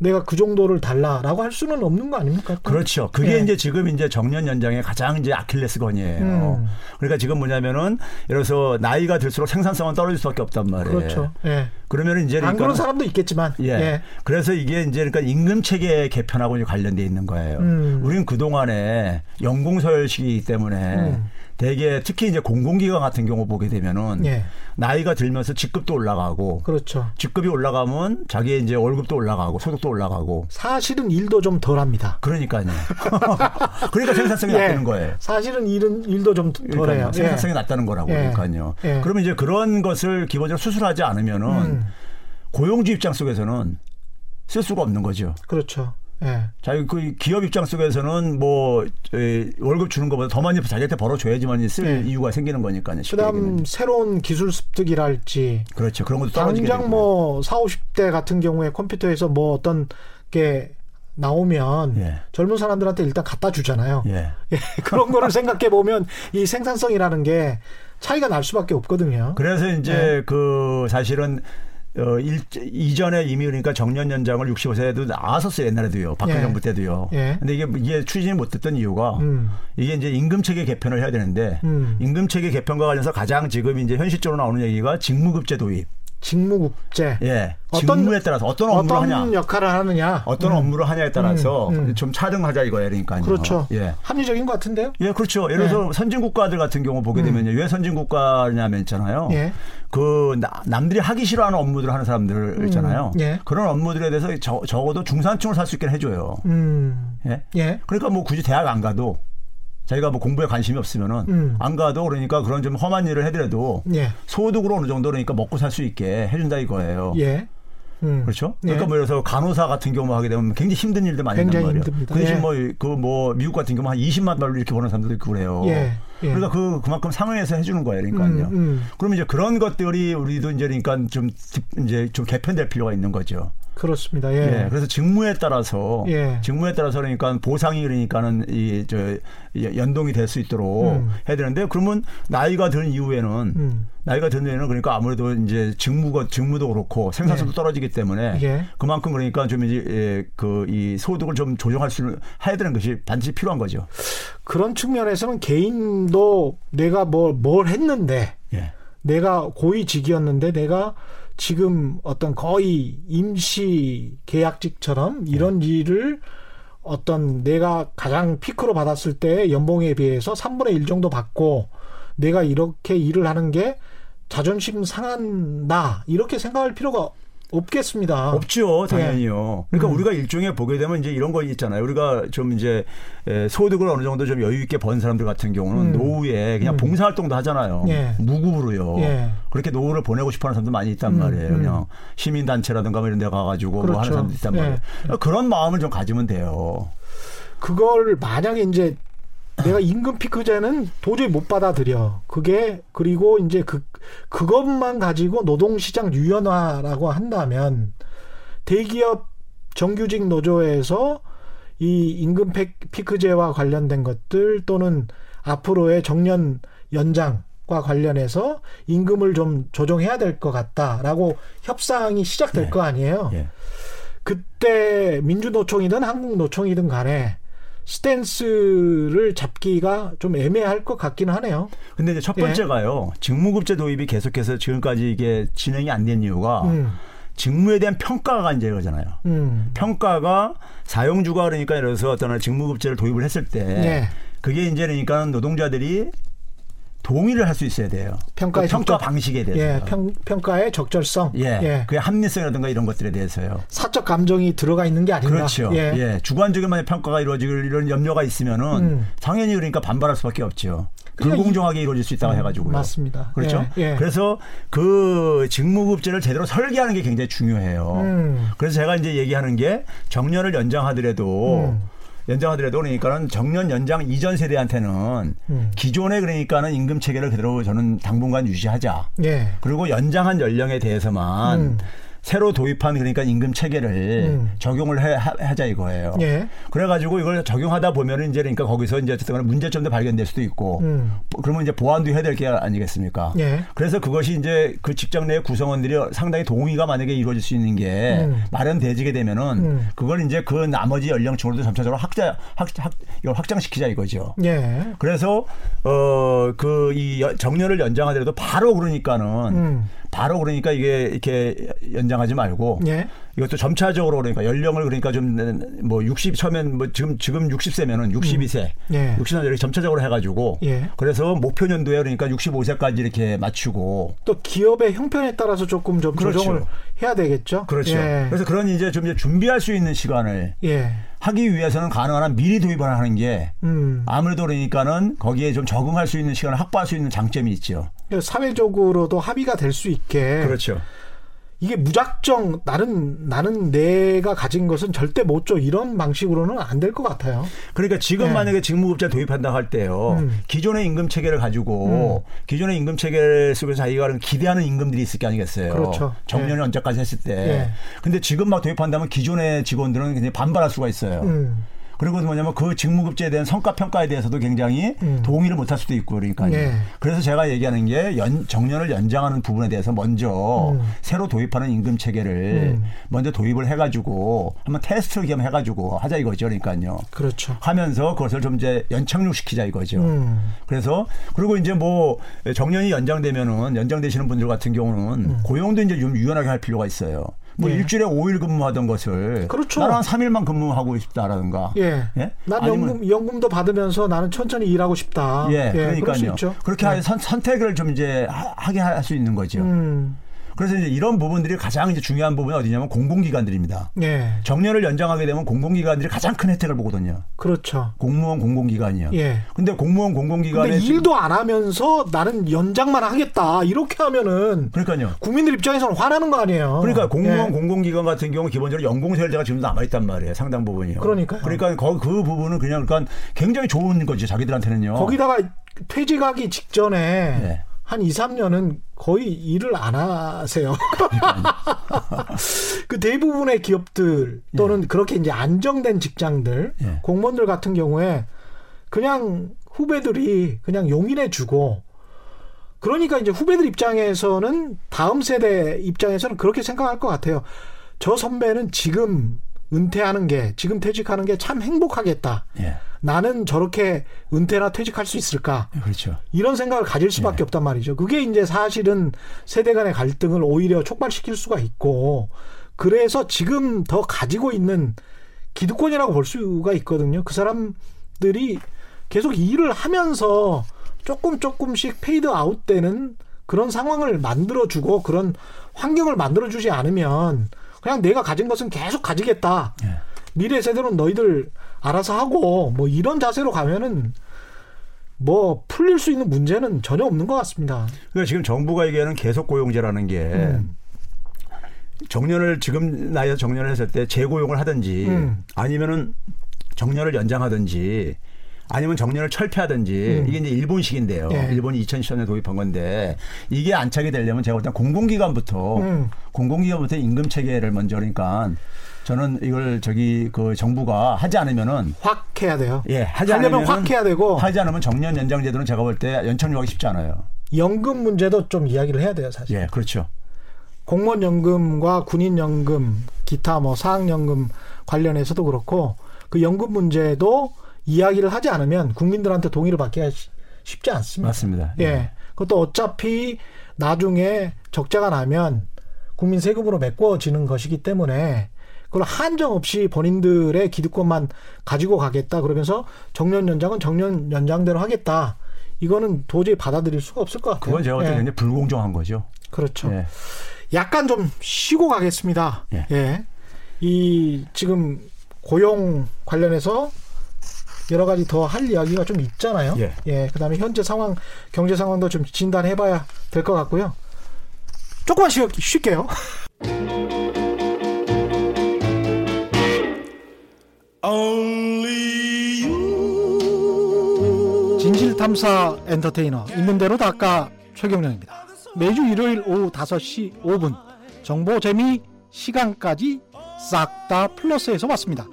Speaker 3: 내가 그 정도를 달라라고 할 수는 없는 거 아닙니까? 또?
Speaker 4: 그렇죠. 그게
Speaker 3: 예.
Speaker 4: 이제 지금 이제 정년 연장의 가장 이제 아킬레스건이에요.
Speaker 3: 음.
Speaker 4: 그러니까 지금 뭐냐면은 예를 들어서 나이가 들수록 생산성은 떨어질 수밖에 없단 말이에요.
Speaker 3: 그렇죠. 예.
Speaker 4: 그러면 이제
Speaker 3: 안
Speaker 4: 그러니까
Speaker 3: 그런 사람도 있겠지만
Speaker 4: 예.
Speaker 3: 예.
Speaker 4: 그래서 이게 이제 그러니까 임금 체계 개편하고 관련돼 있는 거예요.
Speaker 3: 음.
Speaker 4: 우리는 그 동안에 연공서열시기 때문에
Speaker 3: 음.
Speaker 4: 대개 특히 이제 공공기관 같은 경우 보게 되면은
Speaker 3: 예.
Speaker 4: 나이가 들면서 직급도 올라가고
Speaker 3: 그렇죠.
Speaker 4: 직급이 올라가면 자기의 이제 월급도 올라가고 소득도 올라가고
Speaker 3: 사실은 일도 좀 덜합니다.
Speaker 4: 그러니까요. (laughs) 그러니까 생산성이
Speaker 3: 예.
Speaker 4: 낮다는 거예요.
Speaker 3: 사실은 일은 일도 좀 덜해요.
Speaker 4: 그러니까요. 생산성이 낮다는 거라고
Speaker 3: 예.
Speaker 4: 그러니까요.
Speaker 3: 예.
Speaker 4: 그러면 이제 그런 것을 기본적으로 수술하지 않으면은
Speaker 3: 음.
Speaker 4: 고용주 입장 속에서는 쓸 수가 없는 거죠.
Speaker 3: 그렇죠. 예.
Speaker 4: 자기 그 기업 입장 속에서는 뭐 에, 월급 주는 것보다 더 많이 자기한테 벌어줘야지만 쓸
Speaker 3: 예.
Speaker 4: 이유가 생기는 거니까요.
Speaker 3: 그다음
Speaker 4: 얘기하면.
Speaker 3: 새로운 기술 습득이랄지
Speaker 4: 그렇죠. 그런 것도
Speaker 3: 당장. 뭐 4, 50대 같은 경우에 컴퓨터에서 뭐 어떤 게 나오면
Speaker 4: 예.
Speaker 3: 젊은 사람들한테 일단 갖다 주잖아요.
Speaker 4: 예. (laughs)
Speaker 3: 예, 그런 거를 생각해 보면 이 생산성이라는 게 차이가 날 수밖에 없거든요.
Speaker 4: 그래서 이제
Speaker 3: 네.
Speaker 4: 그 사실은 어, 일, 이전에 이미 그러니까 정년 연장을 65세에도 나왔었어요 옛날에도요 박근혜
Speaker 3: 예.
Speaker 4: 정부 때도요.
Speaker 3: 예.
Speaker 4: 근데 이게 이게 추진이 못 됐던 이유가
Speaker 3: 음.
Speaker 4: 이게 이제 임금 체계 개편을 해야 되는데
Speaker 3: 음.
Speaker 4: 임금 체계 개편과 관련해서 가장 지금 이제 현실적으로 나오는 얘기가 직무급제 도입.
Speaker 3: 직무국제
Speaker 4: 예.
Speaker 3: 어떤-
Speaker 4: 직무에 따라서 어떤 업무를
Speaker 3: 어떤
Speaker 4: 하냐.
Speaker 3: 역할을 하느냐.
Speaker 4: 어떤
Speaker 3: 음.
Speaker 4: 업무를 하냐에 따라서
Speaker 3: 음, 음.
Speaker 4: 좀 차등하자 이거예요, 그러니까요.
Speaker 3: 그렇죠.
Speaker 4: 예.
Speaker 3: 합리적인 것 같은데요.
Speaker 4: 예, 그렇죠. 예를 들어서 선진 국가들 같은 경우 보게 되면요. 왜 선진 국가냐면 있잖아요.
Speaker 3: 음. 예.
Speaker 4: 그 나- 남들이 하기 싫어하는 업무들을 하는 사람들 있잖아요.
Speaker 3: 음, 예.
Speaker 4: 그런 업무들에 대해서 저, 적어도 중산층을 살 수 있게 해줘요.
Speaker 3: 음.
Speaker 4: 예.
Speaker 3: 예.
Speaker 4: 그러니까 뭐 굳이 대학 안 가도 자기가 뭐 공부에 관심이 없으면은
Speaker 3: 음.
Speaker 4: 안 가도 그러니까 그런 좀 험한 일을 해더라도
Speaker 3: 예.
Speaker 4: 소득으로 어느 정도 그러니까 먹고 살 수 있게 해준다 이거예요.
Speaker 3: 예. 음.
Speaker 4: 그렇죠?
Speaker 3: 예.
Speaker 4: 그러니까 뭐 예를 들어서 간호사 같은 경우 하게 되면 굉장히 힘든 일들 많이 한단 말이에요.
Speaker 3: 힘듭니다.
Speaker 4: 그 대신
Speaker 3: 예.
Speaker 4: 뭐그 뭐 미국 같은 경우 한 20만 달러 이렇게 버는 사람들도 있고 그래요.
Speaker 3: 예. 예.
Speaker 4: 그러니까 그 그만큼 상회에서 해주는 거예요. 그러니까요.
Speaker 3: 음, 음.
Speaker 4: 그러면 이제 그런 것들이 우리도 이제 그러니까 좀 이제 좀 개편될 필요가 있는 거죠.
Speaker 3: 그렇습니다. 예.
Speaker 4: 예. 그래서 직무에 따라서
Speaker 3: 예.
Speaker 4: 직무에 따라서 그러니까 보상이 그러니까는 이 저 연동이 될 수 있도록
Speaker 3: 음.
Speaker 4: 해야 되는데 그러면 나이가 든 이후에는
Speaker 3: 음.
Speaker 4: 나이가 든 이후에는 그러니까 아무래도 이제 직무가 직무도 그렇고 생산성도 떨어지기 때문에
Speaker 3: 예.
Speaker 4: 그만큼 그러니까 좀 이제 예, 그이 소득을 좀 조정할 수 해야 되는 것이 반드시 필요한 거죠.
Speaker 3: 그런 측면에서는 개인도 내가 뭘, 뭘 했는데
Speaker 4: 예.
Speaker 3: 내가 고위직이었는데 내가 지금 어떤 거의 임시 계약직처럼 이런 일을 어떤 내가 가장 피크로 받았을 때 연봉에 비해서 3분의 1 정도 받고 내가 이렇게 일을 하는 게 자존심 상한다 이렇게 생각할 필요가 없겠습니다.
Speaker 4: 없죠, 당연히요. 그러니까
Speaker 3: 음.
Speaker 4: 우리가 일종의 보게 되면 이제 이런 거 있잖아요. 우리가 좀 이제 에, 소득을 어느 정도 좀 여유 있게 번 사람들 같은 경우는
Speaker 3: 음.
Speaker 4: 노후에 그냥
Speaker 3: 음.
Speaker 4: 봉사활동도 하잖아요.
Speaker 3: 예.
Speaker 4: 무급으로요.
Speaker 3: 예.
Speaker 4: 그렇게 노후를 보내고 싶어하는 사람도 많이 있단
Speaker 3: 음,
Speaker 4: 말이에요.
Speaker 3: 음.
Speaker 4: 그냥 시민단체라든가 뭐 이런 데 가가지고 뭐
Speaker 3: 그렇죠.
Speaker 4: 하는 사람도 있단
Speaker 3: 예.
Speaker 4: 말이에요. 그러니까 그런 마음을 좀 가지면 돼요.
Speaker 3: 그걸 만약에 이제 내가 임금 피크제는 도저히 못 받아들여. 그게 그리고 이제 그 그것만 가지고 노동시장 유연화라고 한다면 대기업 정규직 노조에서 이 임금 피- 피크제와 관련된 것들 또는 앞으로의 정년 연장과 관련해서 임금을 좀 조정해야 될 것 같다라고 협상이 시작될
Speaker 4: 네.
Speaker 3: 거 아니에요.
Speaker 4: 예.
Speaker 3: 그때 민주노총이든 한국노총이든 간에 스탠스를 잡기가 좀 애매할 것 같기는 하네요.
Speaker 4: 근데 이제 첫
Speaker 3: 예.
Speaker 4: 번째가요. 직무급제 도입이 계속해서 지금까지 이게 진행이 안 된 이유가
Speaker 3: 음,
Speaker 4: 직무에 대한 평가가 이제 이거잖아요.
Speaker 3: 음,
Speaker 4: 평가가 사용주가 그러니까 예를 들어서 어떤 직무급제를 도입을 했을 때
Speaker 3: 예.
Speaker 4: 그게 이제 그러니까 노동자들이 동의를 할 수 있어야 돼요.
Speaker 3: 평가의
Speaker 4: 그 평가
Speaker 3: 적절-
Speaker 4: 방식에 대해서.
Speaker 3: 예, 평, 평가의 적절성.
Speaker 4: 예.
Speaker 3: 예.
Speaker 4: 그의 합리성이라든가 이런 것들에 대해서요.
Speaker 3: 사적 감정이 들어가 있는 게 아닌가.
Speaker 4: 그렇죠. 예. 주관적인 만약 평가가 이루어질 이런 염려가 있으면은
Speaker 3: 음.
Speaker 4: 당연히 그러니까 반발할 수밖에 없죠. 불공정하게 이루어질 수 있다고
Speaker 3: 음,
Speaker 4: 해가지고요.
Speaker 3: 맞습니다.
Speaker 4: 그렇죠.
Speaker 3: 예, 예.
Speaker 4: 그래서 그 직무급제를 제대로 설계하는 게 굉장히 중요해요.
Speaker 3: 음.
Speaker 4: 그래서 제가 이제 얘기하는 게 정년을 연장하더라도
Speaker 3: 음.
Speaker 4: 연장하더라도 그러니까는 정년 연장 이전 세대한테는
Speaker 3: 음.
Speaker 4: 기존의 그러니까는 임금 체계를 그대로 저는 당분간 유지하자.
Speaker 3: 예.
Speaker 4: 그리고 연장한 연령에 대해서만
Speaker 3: 음.
Speaker 4: 새로 도입한 그러니까 임금 체계를
Speaker 3: 음.
Speaker 4: 적용을 해, 하- 하자 이거예요.
Speaker 3: 예.
Speaker 4: 그래가지고 이걸 적용하다 보면은 이제 그러니까 거기서 이제 어쨌든 문제점도 발견될 수도 있고
Speaker 3: 음.
Speaker 4: 그러면 이제 보완도 해야 될 게 아니겠습니까?
Speaker 3: 예.
Speaker 4: 그래서 그것이 이제 그 직장 내 구성원들이 상당히 동의가 만약에 이루어질 수 있는 게
Speaker 3: 음.
Speaker 4: 마련되지게 되면은
Speaker 3: 음.
Speaker 4: 그걸 이제 그 나머지 연령층으로도 점차적으로 확자 확, 확 이걸 확장시키자 이거죠.
Speaker 3: 예.
Speaker 4: 그래서 어 그 이 정년을 연장하더라도 바로 그러니까는
Speaker 3: 음.
Speaker 4: 바로 그러니까 이게 이렇게 연장하지 말고
Speaker 3: 예.
Speaker 4: 이것도 점차적으로 그러니까 연령을 그러니까 좀 뭐 60 처음엔 뭐 지금 지금 60세면은 62세,
Speaker 3: 예.
Speaker 4: 60세 이렇게 점차적으로 해가지고
Speaker 3: 예.
Speaker 4: 그래서 목표 년도에 그러니까 65세까지 이렇게 맞추고
Speaker 3: 또 기업의 형편에 따라서 조금 좀
Speaker 4: 그렇죠.
Speaker 3: 조정을 해야 되겠죠.
Speaker 4: 그렇죠.
Speaker 3: 예.
Speaker 4: 그래서 그런 이제 좀 이제 준비할 수 있는 시간을
Speaker 3: 예.
Speaker 4: 하기 위해서는 가능한 한 미리 도입을 하는 게
Speaker 3: 음.
Speaker 4: 아무래도 그러니까는 거기에 좀 적응할 수 있는 시간을 확보할 수 있는 장점이 있죠.
Speaker 3: 사회적으로도 합의가 될 수 있게
Speaker 4: 그렇죠.
Speaker 3: 이게 무작정 나는 나는 내가 가진 것은 절대 못 줘 이런 방식으로는 안 될 것 같아요.
Speaker 4: 그러니까 지금
Speaker 3: 네.
Speaker 4: 만약에 직무급제 도입한다 할 때요.
Speaker 3: 음.
Speaker 4: 기존의 임금 체계를 가지고 기존의 임금 체계 속에서 자기가 기대하는 임금들이 있을 게 아니겠어요.
Speaker 3: 그렇죠.
Speaker 4: 정년을
Speaker 3: 예.
Speaker 4: 언제까지 했을 때.
Speaker 3: 예.
Speaker 4: 근데 지금 막 도입한다면 기존의 직원들은 굉장히 반발할 수가 있어요.
Speaker 3: 음.
Speaker 4: 그리고 뭐냐면 그 직무급제에 대한 성과 평가에 대해서도 굉장히
Speaker 3: 음.
Speaker 4: 동의를 못할 수도 있고 그러니까요.
Speaker 3: 예.
Speaker 4: 그래서 제가 얘기하는 게 연, 정년을 연장하는 부분에 대해서 먼저
Speaker 3: 음.
Speaker 4: 새로 도입하는 임금 체계를
Speaker 3: 음.
Speaker 4: 먼저 도입을 해가지고 한번 테스트 겸 해가지고 하자 이거죠. 그러니까요.
Speaker 3: 그렇죠.
Speaker 4: 하면서 그것을 좀 이제 연착륙 시키자 이거죠.
Speaker 3: 음.
Speaker 4: 그래서 그리고 이제 뭐 정년이 연장되면은 연장되시는 분들 같은 경우는 고용도 이제 좀 유연하게 할 필요가 있어요. 뭐
Speaker 3: 음. 예.
Speaker 4: 일주일에 5일 근무하던 것을
Speaker 3: 그렇죠.
Speaker 4: 나는 한 3일만 근무하고 싶다라든가.
Speaker 3: 예.
Speaker 4: 예?
Speaker 3: 난 연금 연금도 받으면서 나는 천천히 일하고 싶다.
Speaker 4: 예,
Speaker 3: 수
Speaker 4: 그러니까요. 그렇게
Speaker 3: 예.
Speaker 4: 선, 선택을 좀 이제 하- 하게 할 수 있는 거죠.
Speaker 3: 음.
Speaker 4: 그래서 이제 이런 부분들이 가장 이제 중요한 부분이 어디냐면 공공기관들입니다.
Speaker 3: 예.
Speaker 4: 정년을 연장하게 되면 공공기관들이 가장 큰 혜택을 보거든요.
Speaker 3: 그렇죠.
Speaker 4: 공무원 공공기관이요.
Speaker 3: 예.
Speaker 4: 근데 공무원
Speaker 3: 근데
Speaker 4: 공공기관에
Speaker 3: 일도 안 하면서 나는 연장만 하겠다. 이렇게 하면은
Speaker 4: 그러니까요.
Speaker 3: 국민들 입장에서는 화나는 거 아니에요.
Speaker 4: 그러니까 공무원
Speaker 3: 예.
Speaker 4: 공공기관 같은 경우 기본적으로 연공세율제가 지금 남아 있단 말이에요. 상당 부분이요.
Speaker 3: 그러니까요.
Speaker 4: 그러니까 거- 그 부분은 그냥 그러니까 굉장히 좋은 거죠. 자기들한테는요.
Speaker 3: 거기다가 퇴직하기 직전에
Speaker 4: 예.
Speaker 3: 한 2, 3년은 거의 일을 안 하세요. (laughs) 그 대부분의 기업들 또는 그렇게 이제 안정된 직장들,
Speaker 4: 예.
Speaker 3: 공무원들 같은 경우에 그냥 후배들이 그냥 용인해 주고 그러니까 이제 후배들 입장에서는 다음 세대 입장에서는 그렇게 생각할 것 같아요. 저 선배는 지금 은퇴하는 게 지금 퇴직하는 게 참 행복하겠다.
Speaker 4: 예.
Speaker 3: 나는 저렇게 은퇴나 퇴직할 수 있을까?
Speaker 4: 그렇죠.
Speaker 3: 이런 생각을 가질
Speaker 4: 예.
Speaker 3: 수밖에 없단 말이죠. 그게 이제 사실은 세대 간의 갈등을 오히려 촉발시킬 수가 있고 그래서 지금 더 가지고 있는 기득권이라고 볼 수가 있거든요. 그 사람들이 계속 일을 하면서 조금 조금씩 페이드 아웃 되는 그런 상황을 만들어주고 그런 환경을 만들어주지 않으면 그냥 내가 가진 것은 계속 가지겠다.
Speaker 4: 예.
Speaker 3: 미래 세대는 너희들 알아서 하고 뭐 이런 자세로 가면은 뭐 풀릴 수 있는 문제는 전혀 없는 것 같습니다.
Speaker 4: 그러니까 지금 정부가 얘기하는 계속 고용제라는 게
Speaker 3: 음.
Speaker 4: 정년을 지금 나이에서 정년을 했을 때 재고용을 하든지
Speaker 3: 음.
Speaker 4: 아니면은 정년을 연장하든지 아니면 정년을 철폐하든지
Speaker 3: 음.
Speaker 4: 이게 이제 일본식인데요.
Speaker 3: 예.
Speaker 4: 일본이 2010년에 도입한 건데 이게 안착이 되려면 제가 볼때 공공기관부터
Speaker 3: 음.
Speaker 4: 공공기관부터 임금 체계를 먼저 그러니까 저는 이걸 저기 그 정부가 하지 않으면은
Speaker 3: 확 해야 돼요.
Speaker 4: 예 하지 않으면
Speaker 3: 확 해야 되고
Speaker 4: 하지 않으면 정년 연장 제도는 제가 볼 때 연착륙하기 쉽지 않아요.
Speaker 3: 연금 문제도 좀 이야기를 해야 돼요, 사실.
Speaker 4: 예 그렇죠.
Speaker 3: 공무원 연금과 군인 연금, 기타 뭐 사학 연금 관련해서도 그렇고 그 연금 문제도 이야기를 하지 않으면 국민들한테 동의를 받기가 쉬- 쉽지 않습니다.
Speaker 4: 맞습니다.
Speaker 3: 예. 그것도 어차피 나중에 적자가 나면 국민 세금으로 메꿔지는 것이기 때문에 그걸 한정 없이 본인들의 기득권만 가지고 가겠다 그러면서 정년 연장은 정년 연장대로 하겠다. 이거는 도저히 받아들일 수가 없을 것 같아요.
Speaker 4: 그건 제가 볼때
Speaker 3: 예.
Speaker 4: 불공정한 거죠.
Speaker 3: 그렇죠.
Speaker 4: 예.
Speaker 3: 약간 좀 쉬고 가겠습니다.
Speaker 4: 예.
Speaker 3: 예. 이 지금 고용 관련해서 여러 가지 더 할 이야기가 좀 있잖아요.
Speaker 4: 예.
Speaker 3: 그다음에 현재 상황, 경제 상황도 좀 진단해봐야 될 것 같고요. 조금만 쉬, 쉴게요. (laughs) 진실탐사 엔터테이너 있는 대로 닦아 최경령입니다. 매주 일요일 오후 5시 5분 정보 재미 시간까지 싹 다 플러스에서 왔습니다.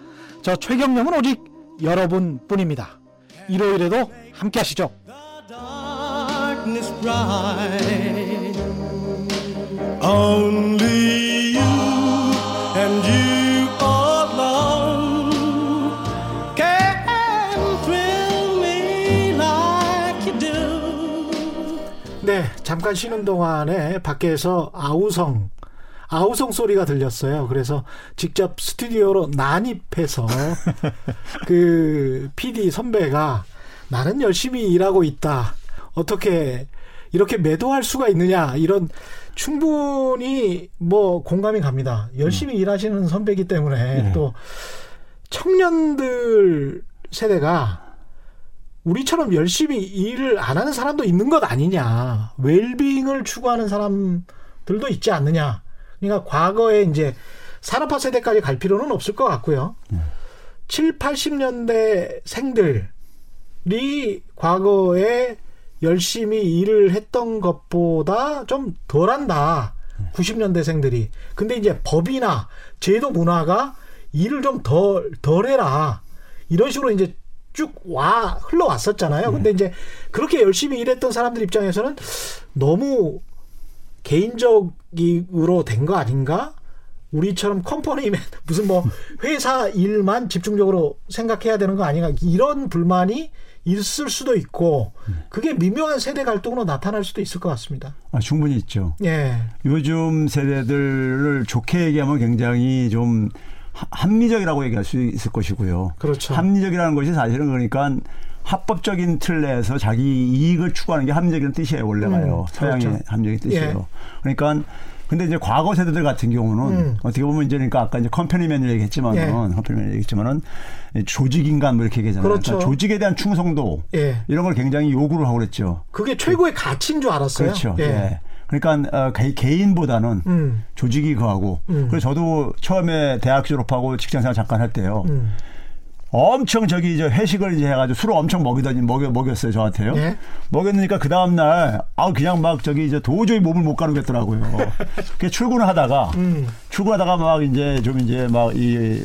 Speaker 3: 저 최경령은 오직 여러분뿐입니다. 일요일에도 함께 하시죠.
Speaker 1: Only
Speaker 3: 잠깐 쉬는 동안에 밖에서 아우성 아우성 소리가 들렸어요. 그래서 직접 스튜디오로 난입해서 (laughs) 그 PD 선배가 나는 열심히 일하고 있다. 어떻게 이렇게 매도할 수가 있느냐 이런 충분히 뭐 공감이 갑니다. 열심히 일하시는 선배이기 때문에
Speaker 4: 네.
Speaker 3: 또 청년들 세대가 우리처럼 열심히 일을 안 하는 사람도 있는 것 아니냐. 웰빙을 추구하는 사람들도 있지 않느냐. 그러니까 과거에 이제 산업화 세대까지 갈 필요는 없을 것 같고요. 7, 80년대 생들이 과거에 열심히 일을 했던 것보다 좀 덜한다. 90년대 생들이. 근데 이제 법이나 제도 문화가 일을 좀 덜, 덜 해라. 이런 식으로 이제 쭉 와, 흘러왔었잖아요. 근데 이제 그렇게 열심히 일했던 사람들 입장에서는 너무 개인적으로 된 거 아닌가? 우리처럼 컴퍼니면 (laughs) 무슨 뭐 회사 일만 집중적으로 생각해야 되는 거 아닌가? 이런 불만이 있을 수도 있고 그게 미묘한 세대 갈등으로 나타날 수도 있을 것 같습니다.
Speaker 4: 아, 충분히 있죠.
Speaker 3: 예.
Speaker 4: 요즘 세대들을 좋게 얘기하면 굉장히 좀 하- 합리적이라고 얘기할 수 있을 것이고요.
Speaker 3: 그렇죠.
Speaker 4: 합리적이라는 것이 사실은 그러니까 합법적인 틀 내에서 자기 이익을 추구하는 게 합리적인 뜻이에요, 원래가요.
Speaker 3: 음,
Speaker 4: 서양의
Speaker 3: 그렇죠.
Speaker 4: 합리적인 뜻이에요.
Speaker 3: 예.
Speaker 4: 그러니까 근데 이제 과거 세대들 같은 경우는
Speaker 3: 음.
Speaker 4: 어떻게 보면 이제 그러니까 아까 이제 컴퍼니맨을 얘기했지만은
Speaker 3: 예.
Speaker 4: 컴퍼니맨을 얘기했지만은 조직 인간 뭐 이렇게 얘기하잖아요.
Speaker 3: 그렇죠.
Speaker 4: 그러니까 조직에 대한 충성도
Speaker 3: 예.
Speaker 4: 이런 걸 굉장히 요구를 하고 그랬죠.
Speaker 3: 그게 최고의 가치인 줄 알았어요.
Speaker 4: 그렇죠.
Speaker 3: 예.
Speaker 4: 예. 그러니까 어, 개- 개인보다는
Speaker 3: 음.
Speaker 4: 조직이 그하고
Speaker 3: 음.
Speaker 4: 그래서 저도 처음에 대학 졸업하고 직장생활 잠깐 할 때요.
Speaker 3: 음.
Speaker 4: 엄청 저기 이제 회식을 이제 해가지고 술을 엄청 먹이더니 먹여 먹였어요 저한테요.
Speaker 3: 예.
Speaker 4: 먹였으니까 그 다음 날아 그냥 막 저기 이제 도저히 몸을 못 가누겠더라고요. (laughs) 그 출근을 하다가
Speaker 3: 음.
Speaker 4: 출근하다가 막 이제 좀 이제 막 이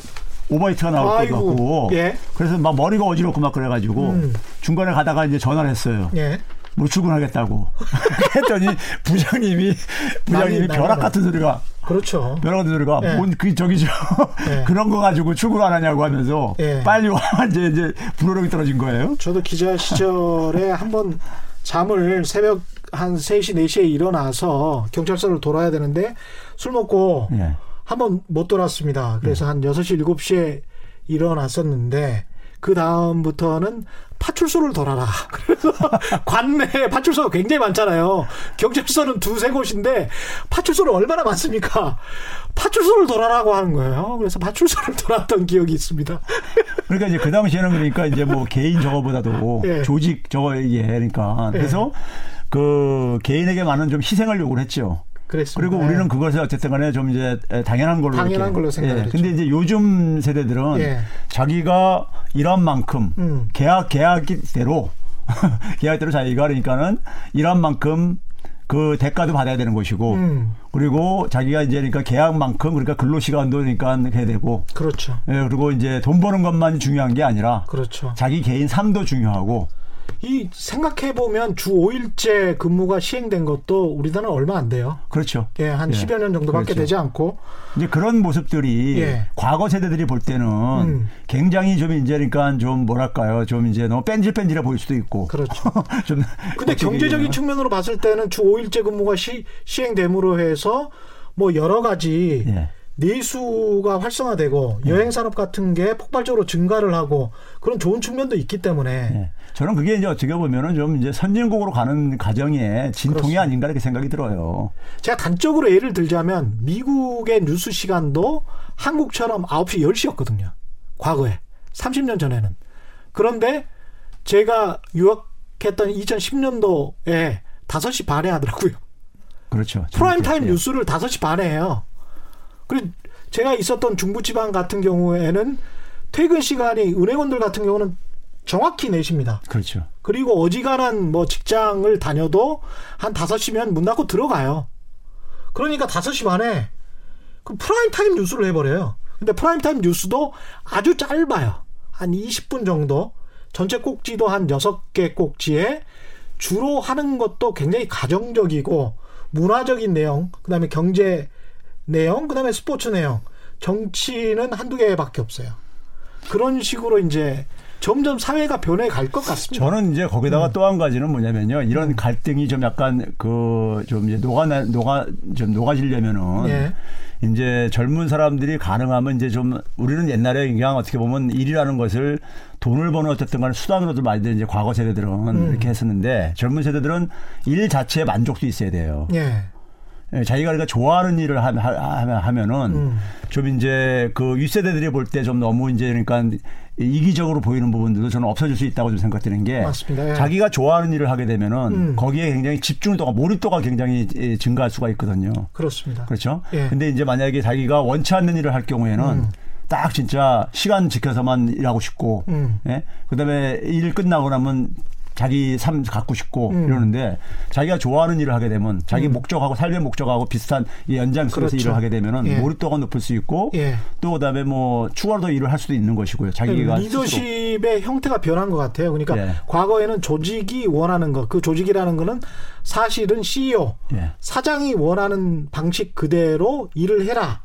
Speaker 4: 오버히트가 나올 것 같고
Speaker 3: 예.
Speaker 4: 그래서 막 머리가 어지럽고 막 그래가지고
Speaker 3: 음.
Speaker 4: 중간에 가다가 이제 전화를 했어요.
Speaker 3: 예.
Speaker 4: 못 출근하겠다고 (laughs) 했더니 부장님이 부장님이 벼락. 같은 소리가
Speaker 3: 그렇죠.
Speaker 4: 벼락 같은 소리가
Speaker 3: 예.
Speaker 4: 뭔그 저기 저
Speaker 3: 예. (laughs)
Speaker 4: 그런 거 가지고 출근 안 하냐고 하면서
Speaker 3: 예.
Speaker 4: 빨리 와 (laughs) 이제 이제 불호령이 떨어진 거예요.
Speaker 3: 저도 기자 시절에 한번 잠을 새벽 한 3시, 4시에 일어나서 경찰서를 돌아야 되는데 술 먹고
Speaker 4: 예.
Speaker 3: 한번 못 돌았습니다. 그래서 한 6시, 7시에 일어났었는데 그 다음부터는 파출소를 돌아라. 그래서 (laughs) 관내에 파출소가 굉장히 많잖아요. 경찰서는 두세 곳인데 파출소를 얼마나 많습니까? 파출소를 돌아라고 하는 거예요. 그래서 파출소를 (laughs) 돌았던 기억이 있습니다.
Speaker 4: 그러니까 이제 그 당시에는 그러니까 이제 뭐 개인 저거보다도
Speaker 3: 예.
Speaker 4: 조직 저거 이게 그러니까
Speaker 3: 예.
Speaker 4: 그래서 그 개인에게 많은 좀 희생을 요구를 했죠.
Speaker 3: 그랬습니다.
Speaker 4: 그리고 우리는 그것을 어쨌든 간에 좀 이제 당연한 걸로
Speaker 3: 당연한
Speaker 4: 이렇게.
Speaker 3: 걸로 생각을
Speaker 4: 예.
Speaker 3: 했죠.
Speaker 4: 근데 이제 요즘 세대들은
Speaker 3: 예.
Speaker 4: 자기가 일한 만큼
Speaker 3: 음.
Speaker 4: 계약 계약대로 (laughs) 계약대로 자기가 그러니까는 일한 만큼 그 대가도 받아야 되는 것이고
Speaker 3: 음.
Speaker 4: 그리고 자기가 이제 그러니까 계약만큼 그러니까 근로 시간도 그러니까 해야 되고
Speaker 3: 그렇죠.
Speaker 4: 예, 그리고 이제 돈 버는 것만 중요한 게 아니라
Speaker 3: 그렇죠.
Speaker 4: 자기 개인 삶도 중요하고
Speaker 3: 이 생각해 보면 주 5일제 근무가 시행된 것도 우리나라는 얼마 안 돼요.
Speaker 4: 그렇죠.
Speaker 3: 예, 한
Speaker 4: 예.
Speaker 3: 10여 년 정도밖에
Speaker 4: 그렇죠.
Speaker 3: 되지 않고
Speaker 4: 이제 그런 모습들이
Speaker 3: 예.
Speaker 4: 과거 세대들이 볼 때는
Speaker 3: 음.
Speaker 4: 굉장히 좀 이제 그러니까 좀 뭐랄까요. 좀 이제 너무 뺀질뺀질해 보일 수도 있고.
Speaker 3: 그렇죠. (laughs)
Speaker 4: 좀
Speaker 3: 근데 경제적인. 측면으로 봤을 때는 주 5일제 근무가 시, 시행됨으로 해서 뭐 여러 가지
Speaker 4: 예.
Speaker 3: 내수가 활성화되고 여행 산업 같은 게 폭발적으로 증가를 하고 그런 좋은 측면도 있기 때문에
Speaker 4: 예. 저는 그게 이제 어떻게 보면은 좀 이제 선진국으로 가는 과정에 진통이
Speaker 3: 그렇습니다.
Speaker 4: 아닌가 이렇게 생각이 들어요.
Speaker 3: 제가 단적으로 예를 들자면 미국의 뉴스 시간도 한국처럼 9시 10시였거든요. 과거에 30년 전에는. 그런데 제가 유학했던 2010년도에 5시 반에 하더라고요.
Speaker 4: 그렇죠.
Speaker 3: 프라임 타임. 뉴스를 5시 반에 해요. 그리고 제가 있었던 중부지방 같은 경우에는 퇴근 시간이 은행원들 같은 경우는 정확히 4시입니다.
Speaker 4: 그렇죠.
Speaker 3: 그리고 어지간한 뭐 직장을 다녀도 한 5시면 문 닫고 들어가요. 그러니까 5시 반에 그 프라임 타임 뉴스를 해버려요. 근데 프라임 타임 뉴스도 아주 짧아요. 한 20분 정도. 전체 꼭지도 한 6개 꼭지에 주로 하는 것도 굉장히 가정적이고 문화적인 내용, 그 다음에 경제 내용, 그 다음에 스포츠 내용, 정치는 한두 개밖에 없어요. 그런 식으로 이제 점점 사회가 변해 갈 것 같습니다.
Speaker 4: 저는 이제 거기다가
Speaker 3: 음.
Speaker 4: 또한 가지는 뭐냐면요. 이런 갈등이 좀 약간 그 좀 이제 녹아 녹아 좀 녹아지려면은
Speaker 3: 예.
Speaker 4: 이제 젊은 사람들이 가능하면 이제 좀 우리는 옛날에 그냥 어떻게 보면 일이라는 것을 돈을 버는 어쨌든 간에 수단으로도 많이 이제 과거 세대들은
Speaker 3: 음.
Speaker 4: 이렇게 했었는데 젊은 세대들은 일 자체에 만족도 있어야 돼요.
Speaker 3: 예.
Speaker 4: 예, 자기가 그러니까 좋아하는 일을 하, 하, 하면은
Speaker 3: 음.
Speaker 4: 좀 이제 그 윗세대들이 볼 때 좀 너무 이제 그러니까 이기적으로 보이는 부분들도 저는 없어질 수 있다고 좀 생각되는 게
Speaker 3: 맞습니다. 예.
Speaker 4: 자기가 좋아하는 일을 하게 되면은
Speaker 3: 음.
Speaker 4: 거기에 굉장히 집중도가 몰입도가 굉장히 예, 증가할 수가 있거든요.
Speaker 3: 그렇습니다.
Speaker 4: 그렇죠.
Speaker 3: 예.
Speaker 4: 근데 이제 만약에 자기가 원치 않는 일을 할 경우에는
Speaker 3: 음.
Speaker 4: 딱 진짜 시간 지켜서만 일하고 싶고,
Speaker 3: 음.
Speaker 4: 예? 그다음에 일 끝나고 나면 자기 삶 갖고 싶고
Speaker 3: 음.
Speaker 4: 이러는데 자기가 좋아하는 일을 하게 되면 자기 목적하고 삶의 목적하고 비슷한 이 연장 속에서
Speaker 3: 그렇죠.
Speaker 4: 일을 하게 되면은
Speaker 3: 예.
Speaker 4: 몰입도가 높을 수 있고
Speaker 3: 예.
Speaker 4: 또 그다음에 뭐 추가로 일을 할 수도 있는 것이고요. 자기가 스스로.
Speaker 3: 리더십의 형태가 변한 것 같아요. 그러니까
Speaker 4: 예.
Speaker 3: 과거에는 조직이 원하는 것, 그 조직이라는 거는 사실은 CEO,
Speaker 4: 예.
Speaker 3: 사장이 원하는 방식 그대로 일을 해라.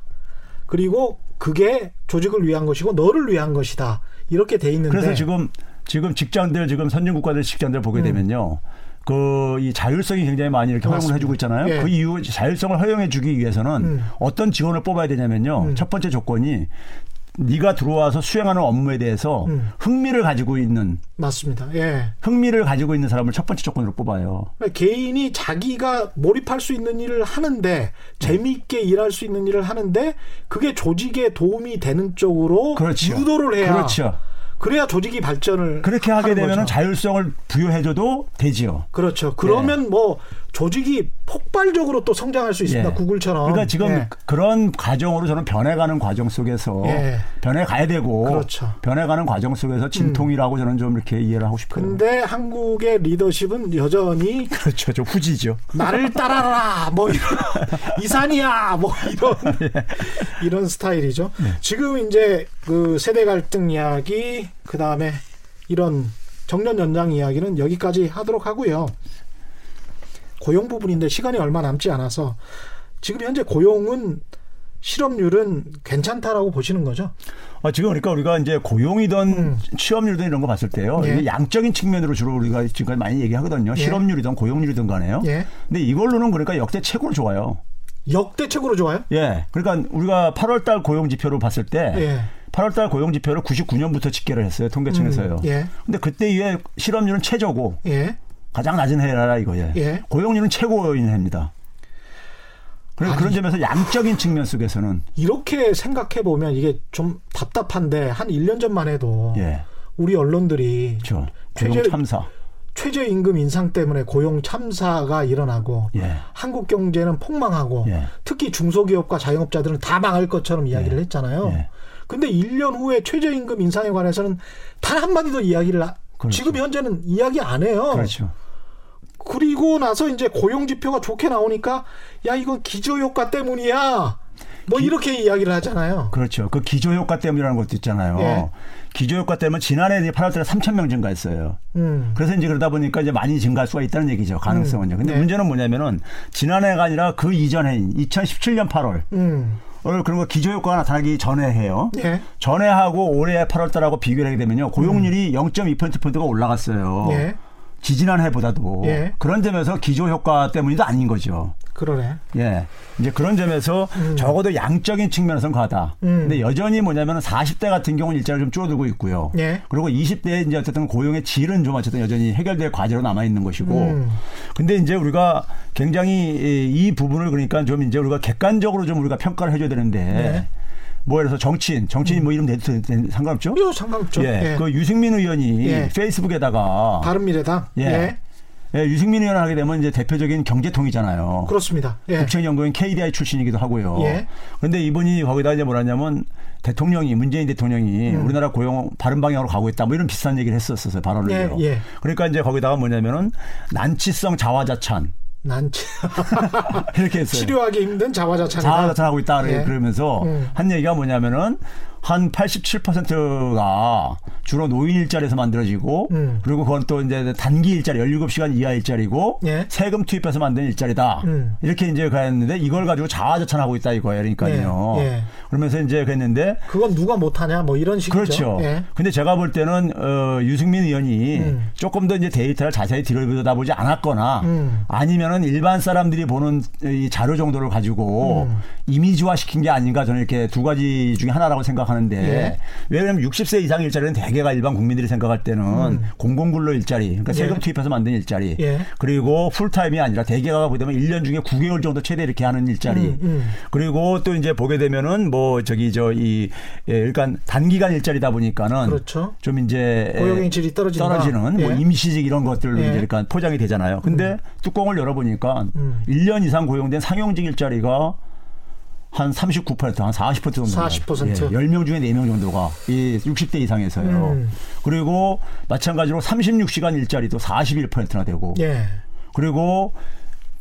Speaker 3: 그리고 그게 조직을 위한 것이고 너를 위한 것이다. 이렇게 돼 있는데
Speaker 4: 그래서 지금 지금 직장들 지금 선진 국가들 직장들 보게 되면요. 그이 자율성이 굉장히 많이 이렇게 허용을
Speaker 3: 음. 맞습니다.
Speaker 4: 해주고 있잖아요.
Speaker 3: 예.
Speaker 4: 그 이유 자율성을 허용해주기 위해서는
Speaker 3: 음.
Speaker 4: 어떤 지원을 뽑아야 되냐면요. 첫 번째 조건이 네가 들어와서 수행하는 업무에 대해서
Speaker 3: 음.
Speaker 4: 흥미를 가지고 있는
Speaker 3: 맞습니다. 예.
Speaker 4: 흥미를 가지고 있는 사람을 첫 번째 조건으로 뽑아요.
Speaker 3: 그러니까 개인이 자기가 몰입할 수 있는 일을 하는데 재미있게 일할 수 있는 일을 하는데 그게 조직에 도움이 되는 쪽으로
Speaker 4: 그렇죠.
Speaker 3: 유도를 해야
Speaker 4: 그렇죠.
Speaker 3: 그래야 조직이 발전을
Speaker 4: 그렇게 하게 되면
Speaker 3: 거죠.
Speaker 4: 자율성을 부여해줘도 되지요.
Speaker 3: 그렇죠. 그러면 뭐 조직이 폭발적으로 또 성장할 수 있습니다.
Speaker 4: 예.
Speaker 3: 구글처럼.
Speaker 4: 그러니까 지금
Speaker 3: 예.
Speaker 4: 그런 과정으로 저는 변해가는 과정 속에서
Speaker 3: 예.
Speaker 4: 변해가야 되고
Speaker 3: 그렇죠.
Speaker 4: 변해가는 과정 속에서 진통이라고 저는 좀 이렇게 이해를 하고 싶어요.
Speaker 3: 근데 한국의 리더십은 여전히 (laughs)
Speaker 4: 그렇죠. 좀 후지죠.
Speaker 3: 나를 따라라 뭐 이런 (laughs) 이산이야 뭐 이런
Speaker 4: 예. (laughs)
Speaker 3: 이런 스타일이죠. 지금 이제 그 세대 갈등 이야기 그 다음에 이런 정년 연장 이야기는 여기까지 하도록 하고요. 고용 부분인데 시간이 얼마 남지 않아서 지금 현재 고용은 실업률은 괜찮다라고 보시는 거죠?
Speaker 4: 아, 지금 그러니까 우리가 이제 고용이든
Speaker 3: 음.
Speaker 4: 취업률이든 이런 거 봤을 때요.
Speaker 3: 예.
Speaker 4: 양적인 측면으로 주로 우리가 지금까지 많이 얘기하거든요.
Speaker 3: 예.
Speaker 4: 실업률이든 고용률이든 간에요.
Speaker 3: 예.
Speaker 4: 근데 이걸로는 그러니까 역대 최고로 좋아요.
Speaker 3: 역대적으로 좋아요?
Speaker 4: 예. 그러니까 우리가 8월 달 고용 지표로 봤을 때
Speaker 3: 예.
Speaker 4: 8월 달 고용 지표를 99년부터 집계를 했어요. 통계청에서요.
Speaker 3: 음, 예.
Speaker 4: 근데 그때 이후에 실업률은 최저고
Speaker 3: 예.
Speaker 4: 가장 낮은 해라 이거예요.
Speaker 3: 예.
Speaker 4: 고용률은 최고인 해입니다. 그래서 그런 점에서 양적인 측면 속에서는
Speaker 3: 이렇게 생각해 보면 이게 좀 답답한데 한 1년 전만 해도
Speaker 4: 예.
Speaker 3: 우리 언론들이
Speaker 4: 저 고용
Speaker 3: 최저-
Speaker 4: 참사.
Speaker 3: 최저 임금 인상 때문에 고용 참사가 일어나고
Speaker 4: 예.
Speaker 3: 한국 경제는 폭망하고
Speaker 4: 예.
Speaker 3: 특히 중소기업과 자영업자들은 다 망할 것처럼 이야기를 했잖아요.
Speaker 4: 예.
Speaker 3: 근데 1년 후에 최저 임금 인상에 관해서는 단 한마디도 이야기를 하-
Speaker 4: 그렇죠.
Speaker 3: 지금 현재는 이야기 안 해요.
Speaker 4: 그렇죠.
Speaker 3: 그리고 나서 이제 고용 지표가 좋게 나오니까 야 이건 기저 효과 때문이야. 뭐 이렇게 이야기를 하잖아요.
Speaker 4: 그렇죠. 그 기조 효과 때문이라는 것도 있잖아요.
Speaker 3: 예.
Speaker 4: 기조 효과 때문에 지난해 8월 달에 3천 명 증가했어요.
Speaker 3: 음.
Speaker 4: 그래서 이제 그러다 보니까 이제 많이 증가할 수가 있다는 얘기죠. 가능성은요. 근데
Speaker 3: 네.
Speaker 4: 문제는 뭐냐면은 지난해가 아니라 그 이전에 2017년 8월
Speaker 3: 음.
Speaker 4: 어, 그런 거 기저 효과가 나타나기 전에 해요.
Speaker 3: 예.
Speaker 4: 전에 하고 올해 8월 달하고 비교를 하게 되면요. 고용률이 0.2%포인트가 올라갔어요.
Speaker 3: 음. 예.
Speaker 4: 지지난 해보다도.
Speaker 3: 예.
Speaker 4: 그런 점에서 기조 효과 때문이도 아닌 거죠.
Speaker 3: 그러네.
Speaker 4: 예. 이제 그런 점에서 적어도 양적인 측면에서는 가다.
Speaker 3: 음.
Speaker 4: 근데 여전히 뭐냐면 40대 같은 경우는 일자리가 좀 줄어들고 있고요.
Speaker 3: 예.
Speaker 4: 그리고 20대에 이제 어쨌든 고용의 질은 좀 어쨌든 여전히 해결될 과제로 남아 있는 것이고.
Speaker 3: 음.
Speaker 4: 근데 이제 우리가 굉장히 이- 이 부분을 그러니까 좀 이제 우리가 객관적으로 좀 우리가 평가를 해줘야 되는데.
Speaker 3: 네.
Speaker 4: 뭐 예를 들어서 정치인, 정치인 뭐 이름 되- 상관없죠?
Speaker 3: 이거 상관없죠.
Speaker 4: 예.
Speaker 3: 예.
Speaker 4: 그 유승민 의원이
Speaker 3: 예.
Speaker 4: 페이스북에다가
Speaker 3: 바른미래당.
Speaker 4: 예.
Speaker 3: 예.
Speaker 4: 예, 유승민 의원 하게 되면 이제 대표적인 경제통이잖아요.
Speaker 3: 그렇습니다. 예.
Speaker 4: 국책연구원 KDI 출신이기도 하고요.
Speaker 3: 예.
Speaker 4: 그런데 이분이 거기다 이제 뭐라냐면 대통령이 문재인 대통령이
Speaker 3: 음.
Speaker 4: 우리나라 고용 바른 방향으로 가고 있다. 뭐 이런 비슷한 얘기를 했었어요. 발언을.
Speaker 3: 예, 예.
Speaker 4: 그러니까 이제 거기다가 뭐냐면은 난치성 자화자찬
Speaker 3: 난 (laughs)
Speaker 4: 이렇게 했어요.
Speaker 3: 치료하기 힘든 자화자찬이다.
Speaker 4: 자화자찬하고 있다
Speaker 3: 예.
Speaker 4: 그러면서
Speaker 3: 음.
Speaker 4: 한 얘기가 뭐냐면은 한 87%가 주로 노인 일자리에서 만들어지고
Speaker 3: 음.
Speaker 4: 그리고 그건 또 이제 단기 일자리 17시간 이하 일자리고
Speaker 3: 예.
Speaker 4: 세금 투입해서 만든 일자리다.
Speaker 3: 음.
Speaker 4: 이렇게 이제 가했는데 이걸 가지고 자화자찬하고 있다 이거예요. 그러니까요.
Speaker 3: 예, 예.
Speaker 4: 그러면서 이제 그랬는데
Speaker 3: 그건 누가 못하냐 뭐 이런 식이죠.
Speaker 4: 그렇죠.
Speaker 3: 예.
Speaker 4: 근데 제가 볼 때는 어, 유승민 의원이
Speaker 3: 음.
Speaker 4: 조금 더 이제 데이터를 자세히 들여다보지 않았거나
Speaker 3: 음.
Speaker 4: 아니면은 일반 사람들이 보는 이 자료 정도를 가지고
Speaker 3: 음.
Speaker 4: 이미지화 시킨 게 아닌가 저는 이렇게 두 가지 중에 하나라고 생각 하는데
Speaker 3: 예.
Speaker 4: 왜냐하면 60세 이상 일자리는 대개가 일반 국민들이 생각할 때는 공공근로 일자리, 그러니까 세금
Speaker 3: 음. 예.
Speaker 4: 투입해서 만든 일자리,
Speaker 3: 예.
Speaker 4: 그리고 풀타임이 아니라 대개가 보게 되면 1년 중에 9개월 정도 최대 이렇게 하는 일자리,
Speaker 3: 음, 음.
Speaker 4: 그리고 또 이제 보게 되면은 뭐 저기 저이 예, 그러니까 단기간 일자리다 보니까는
Speaker 3: 그렇죠.
Speaker 4: 좀 이제
Speaker 3: 고용의 질이 떨어진다.
Speaker 4: 떨어지는 뭐
Speaker 3: 예.
Speaker 4: 임시직 이런 것들로
Speaker 3: 예.
Speaker 4: 이제 그러니까 포장이 되잖아요. 근데 뚜껑을 열어보니까
Speaker 3: 음.
Speaker 4: 1년 이상 고용된 상용직 일자리가 한 39%, 한 40% 정도.
Speaker 3: 40%.
Speaker 4: 예, 10명 중에 4명 정도가 이 60대 이상에서요.
Speaker 3: 음.
Speaker 4: 그리고 마찬가지로 36시간 일자리도 41%나 되고.
Speaker 3: 예.
Speaker 4: 그리고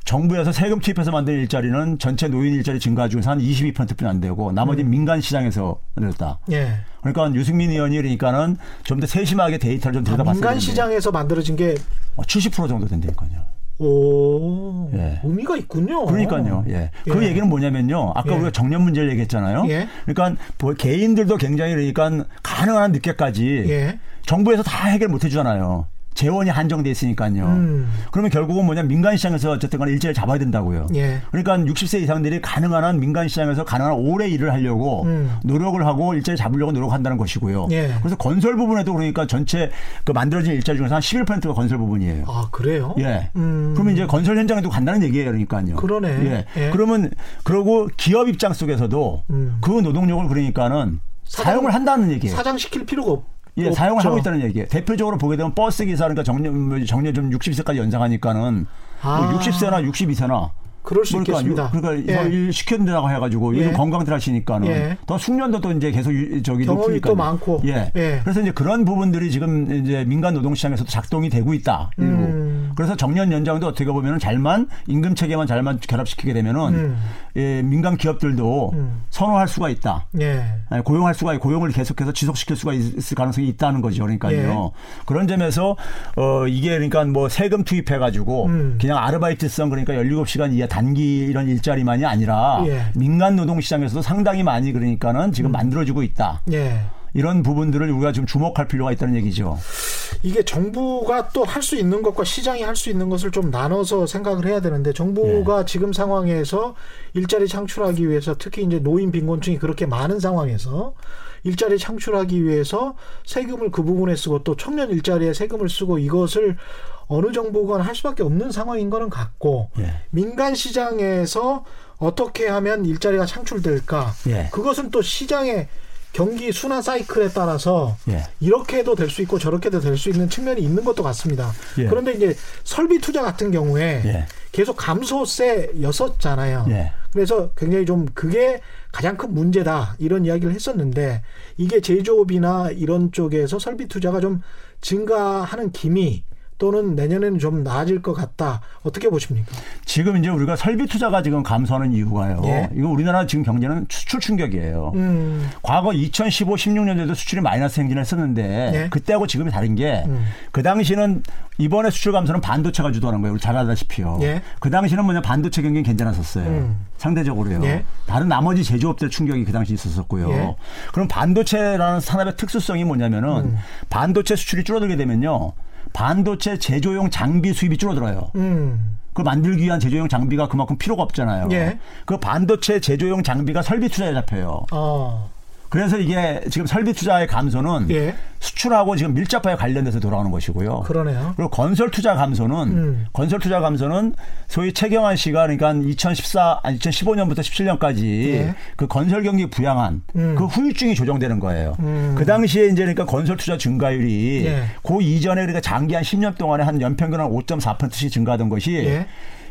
Speaker 4: 정부에서 세금 투입해서 만든 일자리는 전체 노인 일자리 증가 중에서 한 22%뿐이 안 되고 나머지 는 민간 시장에서 늘었다.
Speaker 3: 예.
Speaker 4: 그러니까 유승민 의원이 그러니까는 좀 더 세심하게 데이터를 좀
Speaker 3: 아,
Speaker 4: 들여다봤어야
Speaker 3: 민간 시장에서 만들어진 게
Speaker 4: 70% 정도 된다니까요.
Speaker 3: 오,
Speaker 4: 예.
Speaker 3: 의미가 있군요.
Speaker 4: 그러니까요. 예. 그
Speaker 3: 예.
Speaker 4: 얘기는 뭐냐면요. 아까
Speaker 3: 예.
Speaker 4: 우리가 정년 문제를 얘기했잖아요.
Speaker 3: 예.
Speaker 4: 그러니까 뭐 개인들도 굉장히 그러니까 가능한 늦게까지
Speaker 3: 예.
Speaker 4: 정부에서 다 해결 못 해주잖아요. 재원이 한정돼 있으니까요.
Speaker 3: 음.
Speaker 4: 그러면 결국은 뭐냐 민간 시장에서 어쨌든 간에 일자리 잡아야 된다고요.
Speaker 3: 예.
Speaker 4: 그러니까 60세 이상들이 가능한 한 민간 시장에서 가능한 한 오래 일을 하려고
Speaker 3: 음.
Speaker 4: 노력을 하고 일자리 잡으려고 노력한다는 것이고요.
Speaker 3: 예.
Speaker 4: 그래서 건설 부분에도 그러니까 전체 그 만들어진 일자리 중에서 한 11%가 건설 부분이에요.
Speaker 3: 아, 그래요?
Speaker 4: 예.
Speaker 3: 음.
Speaker 4: 그러면 이제 건설 현장에도 간다는 얘기예요, 그러니까요.
Speaker 3: 그러네.
Speaker 4: 예.
Speaker 3: 예.
Speaker 4: 그러면 그러고 기업 입장 속에서도
Speaker 3: 음.
Speaker 4: 그 노동력을 그러니까는
Speaker 3: 사장-
Speaker 4: 사용을 한다는 얘기예요.
Speaker 3: 사장시킬 필요가 없.
Speaker 4: 예. 사용을 하고 있다는 얘기예요. 대표적으로 보게 되면 버스 기사 그러니까 정년 뭐 정년 좀 60세까지 연장하니까는
Speaker 3: 아.
Speaker 4: 뭐 60세나 62세나
Speaker 3: 그럴 수
Speaker 4: 그러니까,
Speaker 3: 있겠습니다.
Speaker 4: 유- 그러니까
Speaker 3: 예.
Speaker 4: 일 시켜준다고 해가지고 요즘
Speaker 3: 예.
Speaker 4: 건강들 하시니까는
Speaker 3: 예.
Speaker 4: 더 숙련도 또 이제 계속 유- 저기
Speaker 3: 경험이
Speaker 4: 높으니까
Speaker 3: 또 많고.
Speaker 4: 예.
Speaker 3: 예.
Speaker 4: 그래서 이제 그런 부분들이 지금 이제 민간 노동 시장에서도 작동이 되고 있다. 일부.
Speaker 3: 음.
Speaker 4: 그래서 정년 연장도 어떻게 보면은 잘만 임금 체계만 잘만 결합시키게 되면은
Speaker 3: 음.
Speaker 4: 예, 민간 기업들도
Speaker 3: 음.
Speaker 4: 선호할 수가 있다.
Speaker 3: 예.
Speaker 4: 아니, 고용할 수가 있고 고용을 계속해서 지속시킬 수가 있을 가능성이 있다는 거죠. 그러니까요.
Speaker 3: 예.
Speaker 4: 그런 점에서 어 이게 그러니까 뭐 세금 투입해 가지고
Speaker 3: 음.
Speaker 4: 그냥 아르바이트성 그러니까 17시간 이하 단기 이런 일자리만이 아니라
Speaker 3: 예.
Speaker 4: 민간 노동 시장에서도 상당히 많이 그러니까는
Speaker 3: 음.
Speaker 4: 지금 만들어지고 있다.
Speaker 3: 예.
Speaker 4: 이런 부분들을 우리가 좀 주목할 필요가 있다는 얘기죠.
Speaker 3: 이게 정부가 또 할 수 있는 것과 시장이 할 수 있는 것을 좀 나눠서 생각을 해야 되는데 정부가 지금 상황에서 일자리 창출하기 위해서 특히 이제 노인 빈곤층이 그렇게 많은 상황에서 일자리 창출하기 위해서 세금을 그 부분에 쓰고 또 청년 일자리에 세금을 쓰고 이것을 어느 정부건 할 수밖에 없는 상황인 거는 같고
Speaker 4: 예.
Speaker 3: 민간 시장에서 어떻게 하면 일자리가 창출될까
Speaker 4: 예.
Speaker 3: 그것은 또 시장의 경기 순환 사이클에 따라서
Speaker 4: 예.
Speaker 3: 이렇게 해도 될 수 있고 저렇게도 될 수 있는 측면이 있는 것도 같습니다.
Speaker 4: 예.
Speaker 3: 그런데 이제 설비 투자 같은 경우에
Speaker 4: 예.
Speaker 3: 계속 감소세였었잖아요.
Speaker 4: 예.
Speaker 3: 그래서 굉장히 좀 그게 가장 큰 문제다 이런 이야기를 했었는데 이게 제조업이나 이런 쪽에서 설비 투자가 좀 증가하는 김이 또는 내년에는 좀 나아질 것 같다. 어떻게 보십니까?
Speaker 4: 지금 이제 우리가 설비 투자가 지금 감소하는 이유가요.
Speaker 3: 예.
Speaker 4: 이거 우리나라 지금 경제는 수출 충격이에요.
Speaker 3: 음,
Speaker 4: 과거 2015, 16년도에도 수출이 마이너스 행진을 했었는데
Speaker 3: 예.
Speaker 4: 그때하고 지금이 다른 게그
Speaker 3: 음.
Speaker 4: 당시는 이번에 수출 감소는 반도체가 주도하는 거예요. 우리 잘 알다시피요.
Speaker 3: 예.
Speaker 4: 그 당시는 뭐냐 반도체 경기는 괜찮았었어요.
Speaker 3: 음.
Speaker 4: 상대적으로요.
Speaker 3: 예.
Speaker 4: 다른 나머지 제조업들 충격이 그 당시 있었었고요.
Speaker 3: 예.
Speaker 4: 그럼 반도체라는 산업의 특수성이 뭐냐면은
Speaker 3: 음.
Speaker 4: 반도체 수출이 줄어들게 되면요. 반도체 제조용 장비 수입이 줄어들어요.
Speaker 3: 음,
Speaker 4: 그 만들기 위한 제조용 장비가 그만큼 필요가 없잖아요.
Speaker 3: 예.
Speaker 4: 그 반도체 제조용 장비가 설비 투자에 잡혀요.
Speaker 3: 어,
Speaker 4: 그래서 이게 지금 설비 투자의 감소는
Speaker 3: 예.
Speaker 4: 수출하고 지금 밀접하게 관련돼서 돌아오는 것이고요.
Speaker 3: 그러네요.
Speaker 4: 그리고 건설 투자 감소는
Speaker 3: 음.
Speaker 4: 건설 투자 감소는 소위 최경환 씨가 그러니까 2014 아니 2015년부터 17년까지
Speaker 3: 예.
Speaker 4: 그 건설 경기 부양한
Speaker 3: 음.
Speaker 4: 그 후유증이 조정되는 거예요.
Speaker 3: 음.
Speaker 4: 그 당시에 이제 그러니까 건설 투자 증가율이
Speaker 3: 예.
Speaker 4: 그 이전에 그러니까 장기 한 10년 동안에 한 연평균 한 5.4%씩 증가하던 것이
Speaker 3: 예.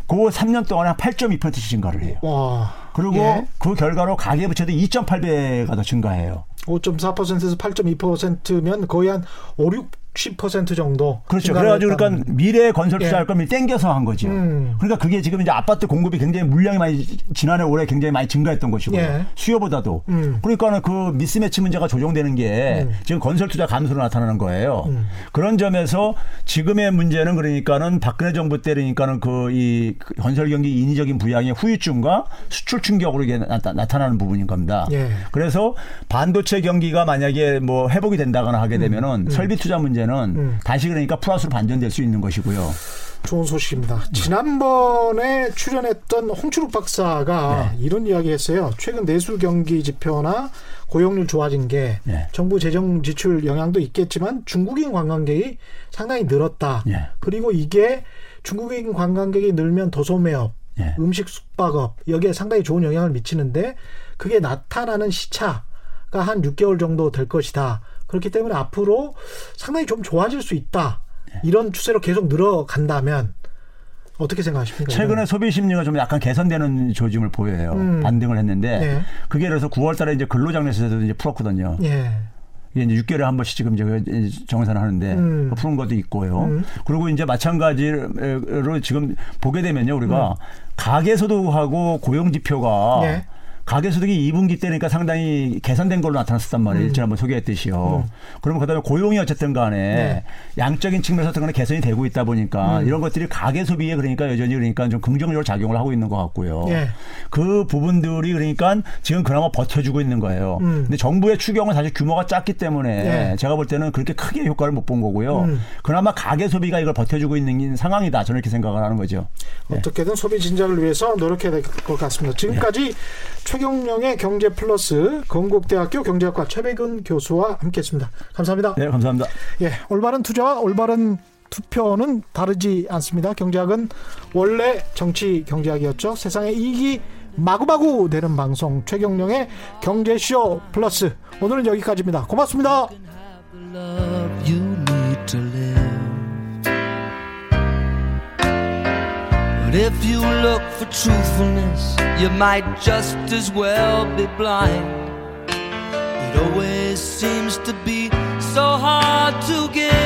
Speaker 4: 그 3년 동안에 한 8.2%씩 증가를 해요.
Speaker 3: 와.
Speaker 4: 그리고
Speaker 3: 예.
Speaker 4: 그 결과로 가계부채도 2.8배가 더 증가해요.
Speaker 3: 5.4%에서 8.2%면 거의 한 5, 60% 정도.
Speaker 4: 그렇죠. 그래가지고 그러니까 미래 건설
Speaker 3: 예.
Speaker 4: 투자할 거면 땡겨서 한 거죠.
Speaker 3: 음.
Speaker 4: 그러니까 그게 지금 이제 아파트 공급이 굉장히 물량이 많이 지난해 올해 굉장히 많이 증가했던 것이고
Speaker 3: 예.
Speaker 4: 수요보다도
Speaker 3: 음.
Speaker 4: 그러니까는 그 미스매치 문제가 조정되는 게
Speaker 3: 음.
Speaker 4: 지금 건설 투자 감소로 나타나는 거예요. 그런 점에서 지금의 문제는 그러니까는 박근혜 정부 때 그러니까는 그 이 건설 경기 인위적인 부양의 후유증과 수출 충격으로 이게 나타, 나타나는 부분인 겁니다.
Speaker 3: 예.
Speaker 4: 그래서 반도체 경기가 만약에 뭐 회복이 된다거나 하게 되면은 설비 투자 문제 는
Speaker 3: 음.
Speaker 4: 다시 그러니까 플러스로 반전될 수 있는 것이고요.
Speaker 3: 좋은 소식입니다. 지난번에 출연했던 홍춘욱 박사가
Speaker 4: 네.
Speaker 3: 이런 이야기 했어요. 최근 내수 경기 지표나 고용률 좋아진 게
Speaker 4: 네.
Speaker 3: 정부 재정 지출 영향도 있겠지만 중국인 관광객이 상당히 늘었다.
Speaker 4: 네.
Speaker 3: 그리고 이게 중국인 관광객이 늘면 도소매업,
Speaker 4: 네.
Speaker 3: 음식 숙박업 여기에 상당히 좋은 영향을 미치는데 그게 나타나는 시차가 한 6개월 정도 될 것이다. 그렇기 때문에 앞으로 상당히 좀 좋아질 수 있다.
Speaker 4: 네.
Speaker 3: 이런 추세로 계속 늘어간다면 어떻게 생각하십니까?
Speaker 4: 최근에 소비 심리가 좀 약간 개선되는 조짐을 보여요.
Speaker 3: 음.
Speaker 4: 반등을 했는데
Speaker 3: 네.
Speaker 4: 그게 그래서 9월 달에 이제 근로장려세도 이제 풀었거든요.
Speaker 3: 예.
Speaker 4: 이제 6개월에 한 번씩 지금 이제 정산을 하는데
Speaker 3: 음.
Speaker 4: 푸는 것도 있고요.
Speaker 3: 음.
Speaker 4: 그리고 이제 마찬가지로 지금 보게 되면요. 우리가 가계 소득하고 고용 지표가
Speaker 3: 예.
Speaker 4: 가계소득이 2분기 때니까 상당히 개선된 걸로 나타났었단 말이에요. 일전에 한번 소개했듯이요. 그러면 그다음에 고용이 어쨌든 간에
Speaker 3: 네.
Speaker 4: 양적인 측면에서 어떤 간에 개선이 되고 있다 보니까
Speaker 3: 음.
Speaker 4: 이런 것들이 가계소비에 그러니까 여전히 그러니까 좀 긍정적으로 작용을 하고 있는 것 같고요.
Speaker 3: 예.
Speaker 4: 그 부분들이 그러니까 지금 그나마 버텨주고 있는 거예요.
Speaker 3: 음.
Speaker 4: 근데 정부의 추경은 사실 규모가 작기 때문에
Speaker 3: 네.
Speaker 4: 제가 볼 때는 그렇게 크게 효과를 못 본 거고요.
Speaker 3: 음.
Speaker 4: 그나마 가계 소비가 이걸 버텨주고 있는 상황이다. 저는 이렇게 생각을 하는 거죠. 네.
Speaker 3: 어떻게든 소비 진작을 위해서 노력해야 될 것 같습니다. 지금까지 최경령의 경제 플러스 건국대학교 경제학과 최백은 교수와 함께했습니다. 감사합니다.
Speaker 4: 네, 감사합니다.
Speaker 3: 예, 올바른 투자와 올바른 투표는 다르지 않습니다. 경제학은 원래 정치 경제학이었죠. 세상에 이익이 마구마구 되는 방송 최경령의 경제쇼 플러스 오늘은 여기까지입니다. 고맙습니다.
Speaker 1: If you look for truthfulness, you might just as well be blind. It always seems to be so hard to give.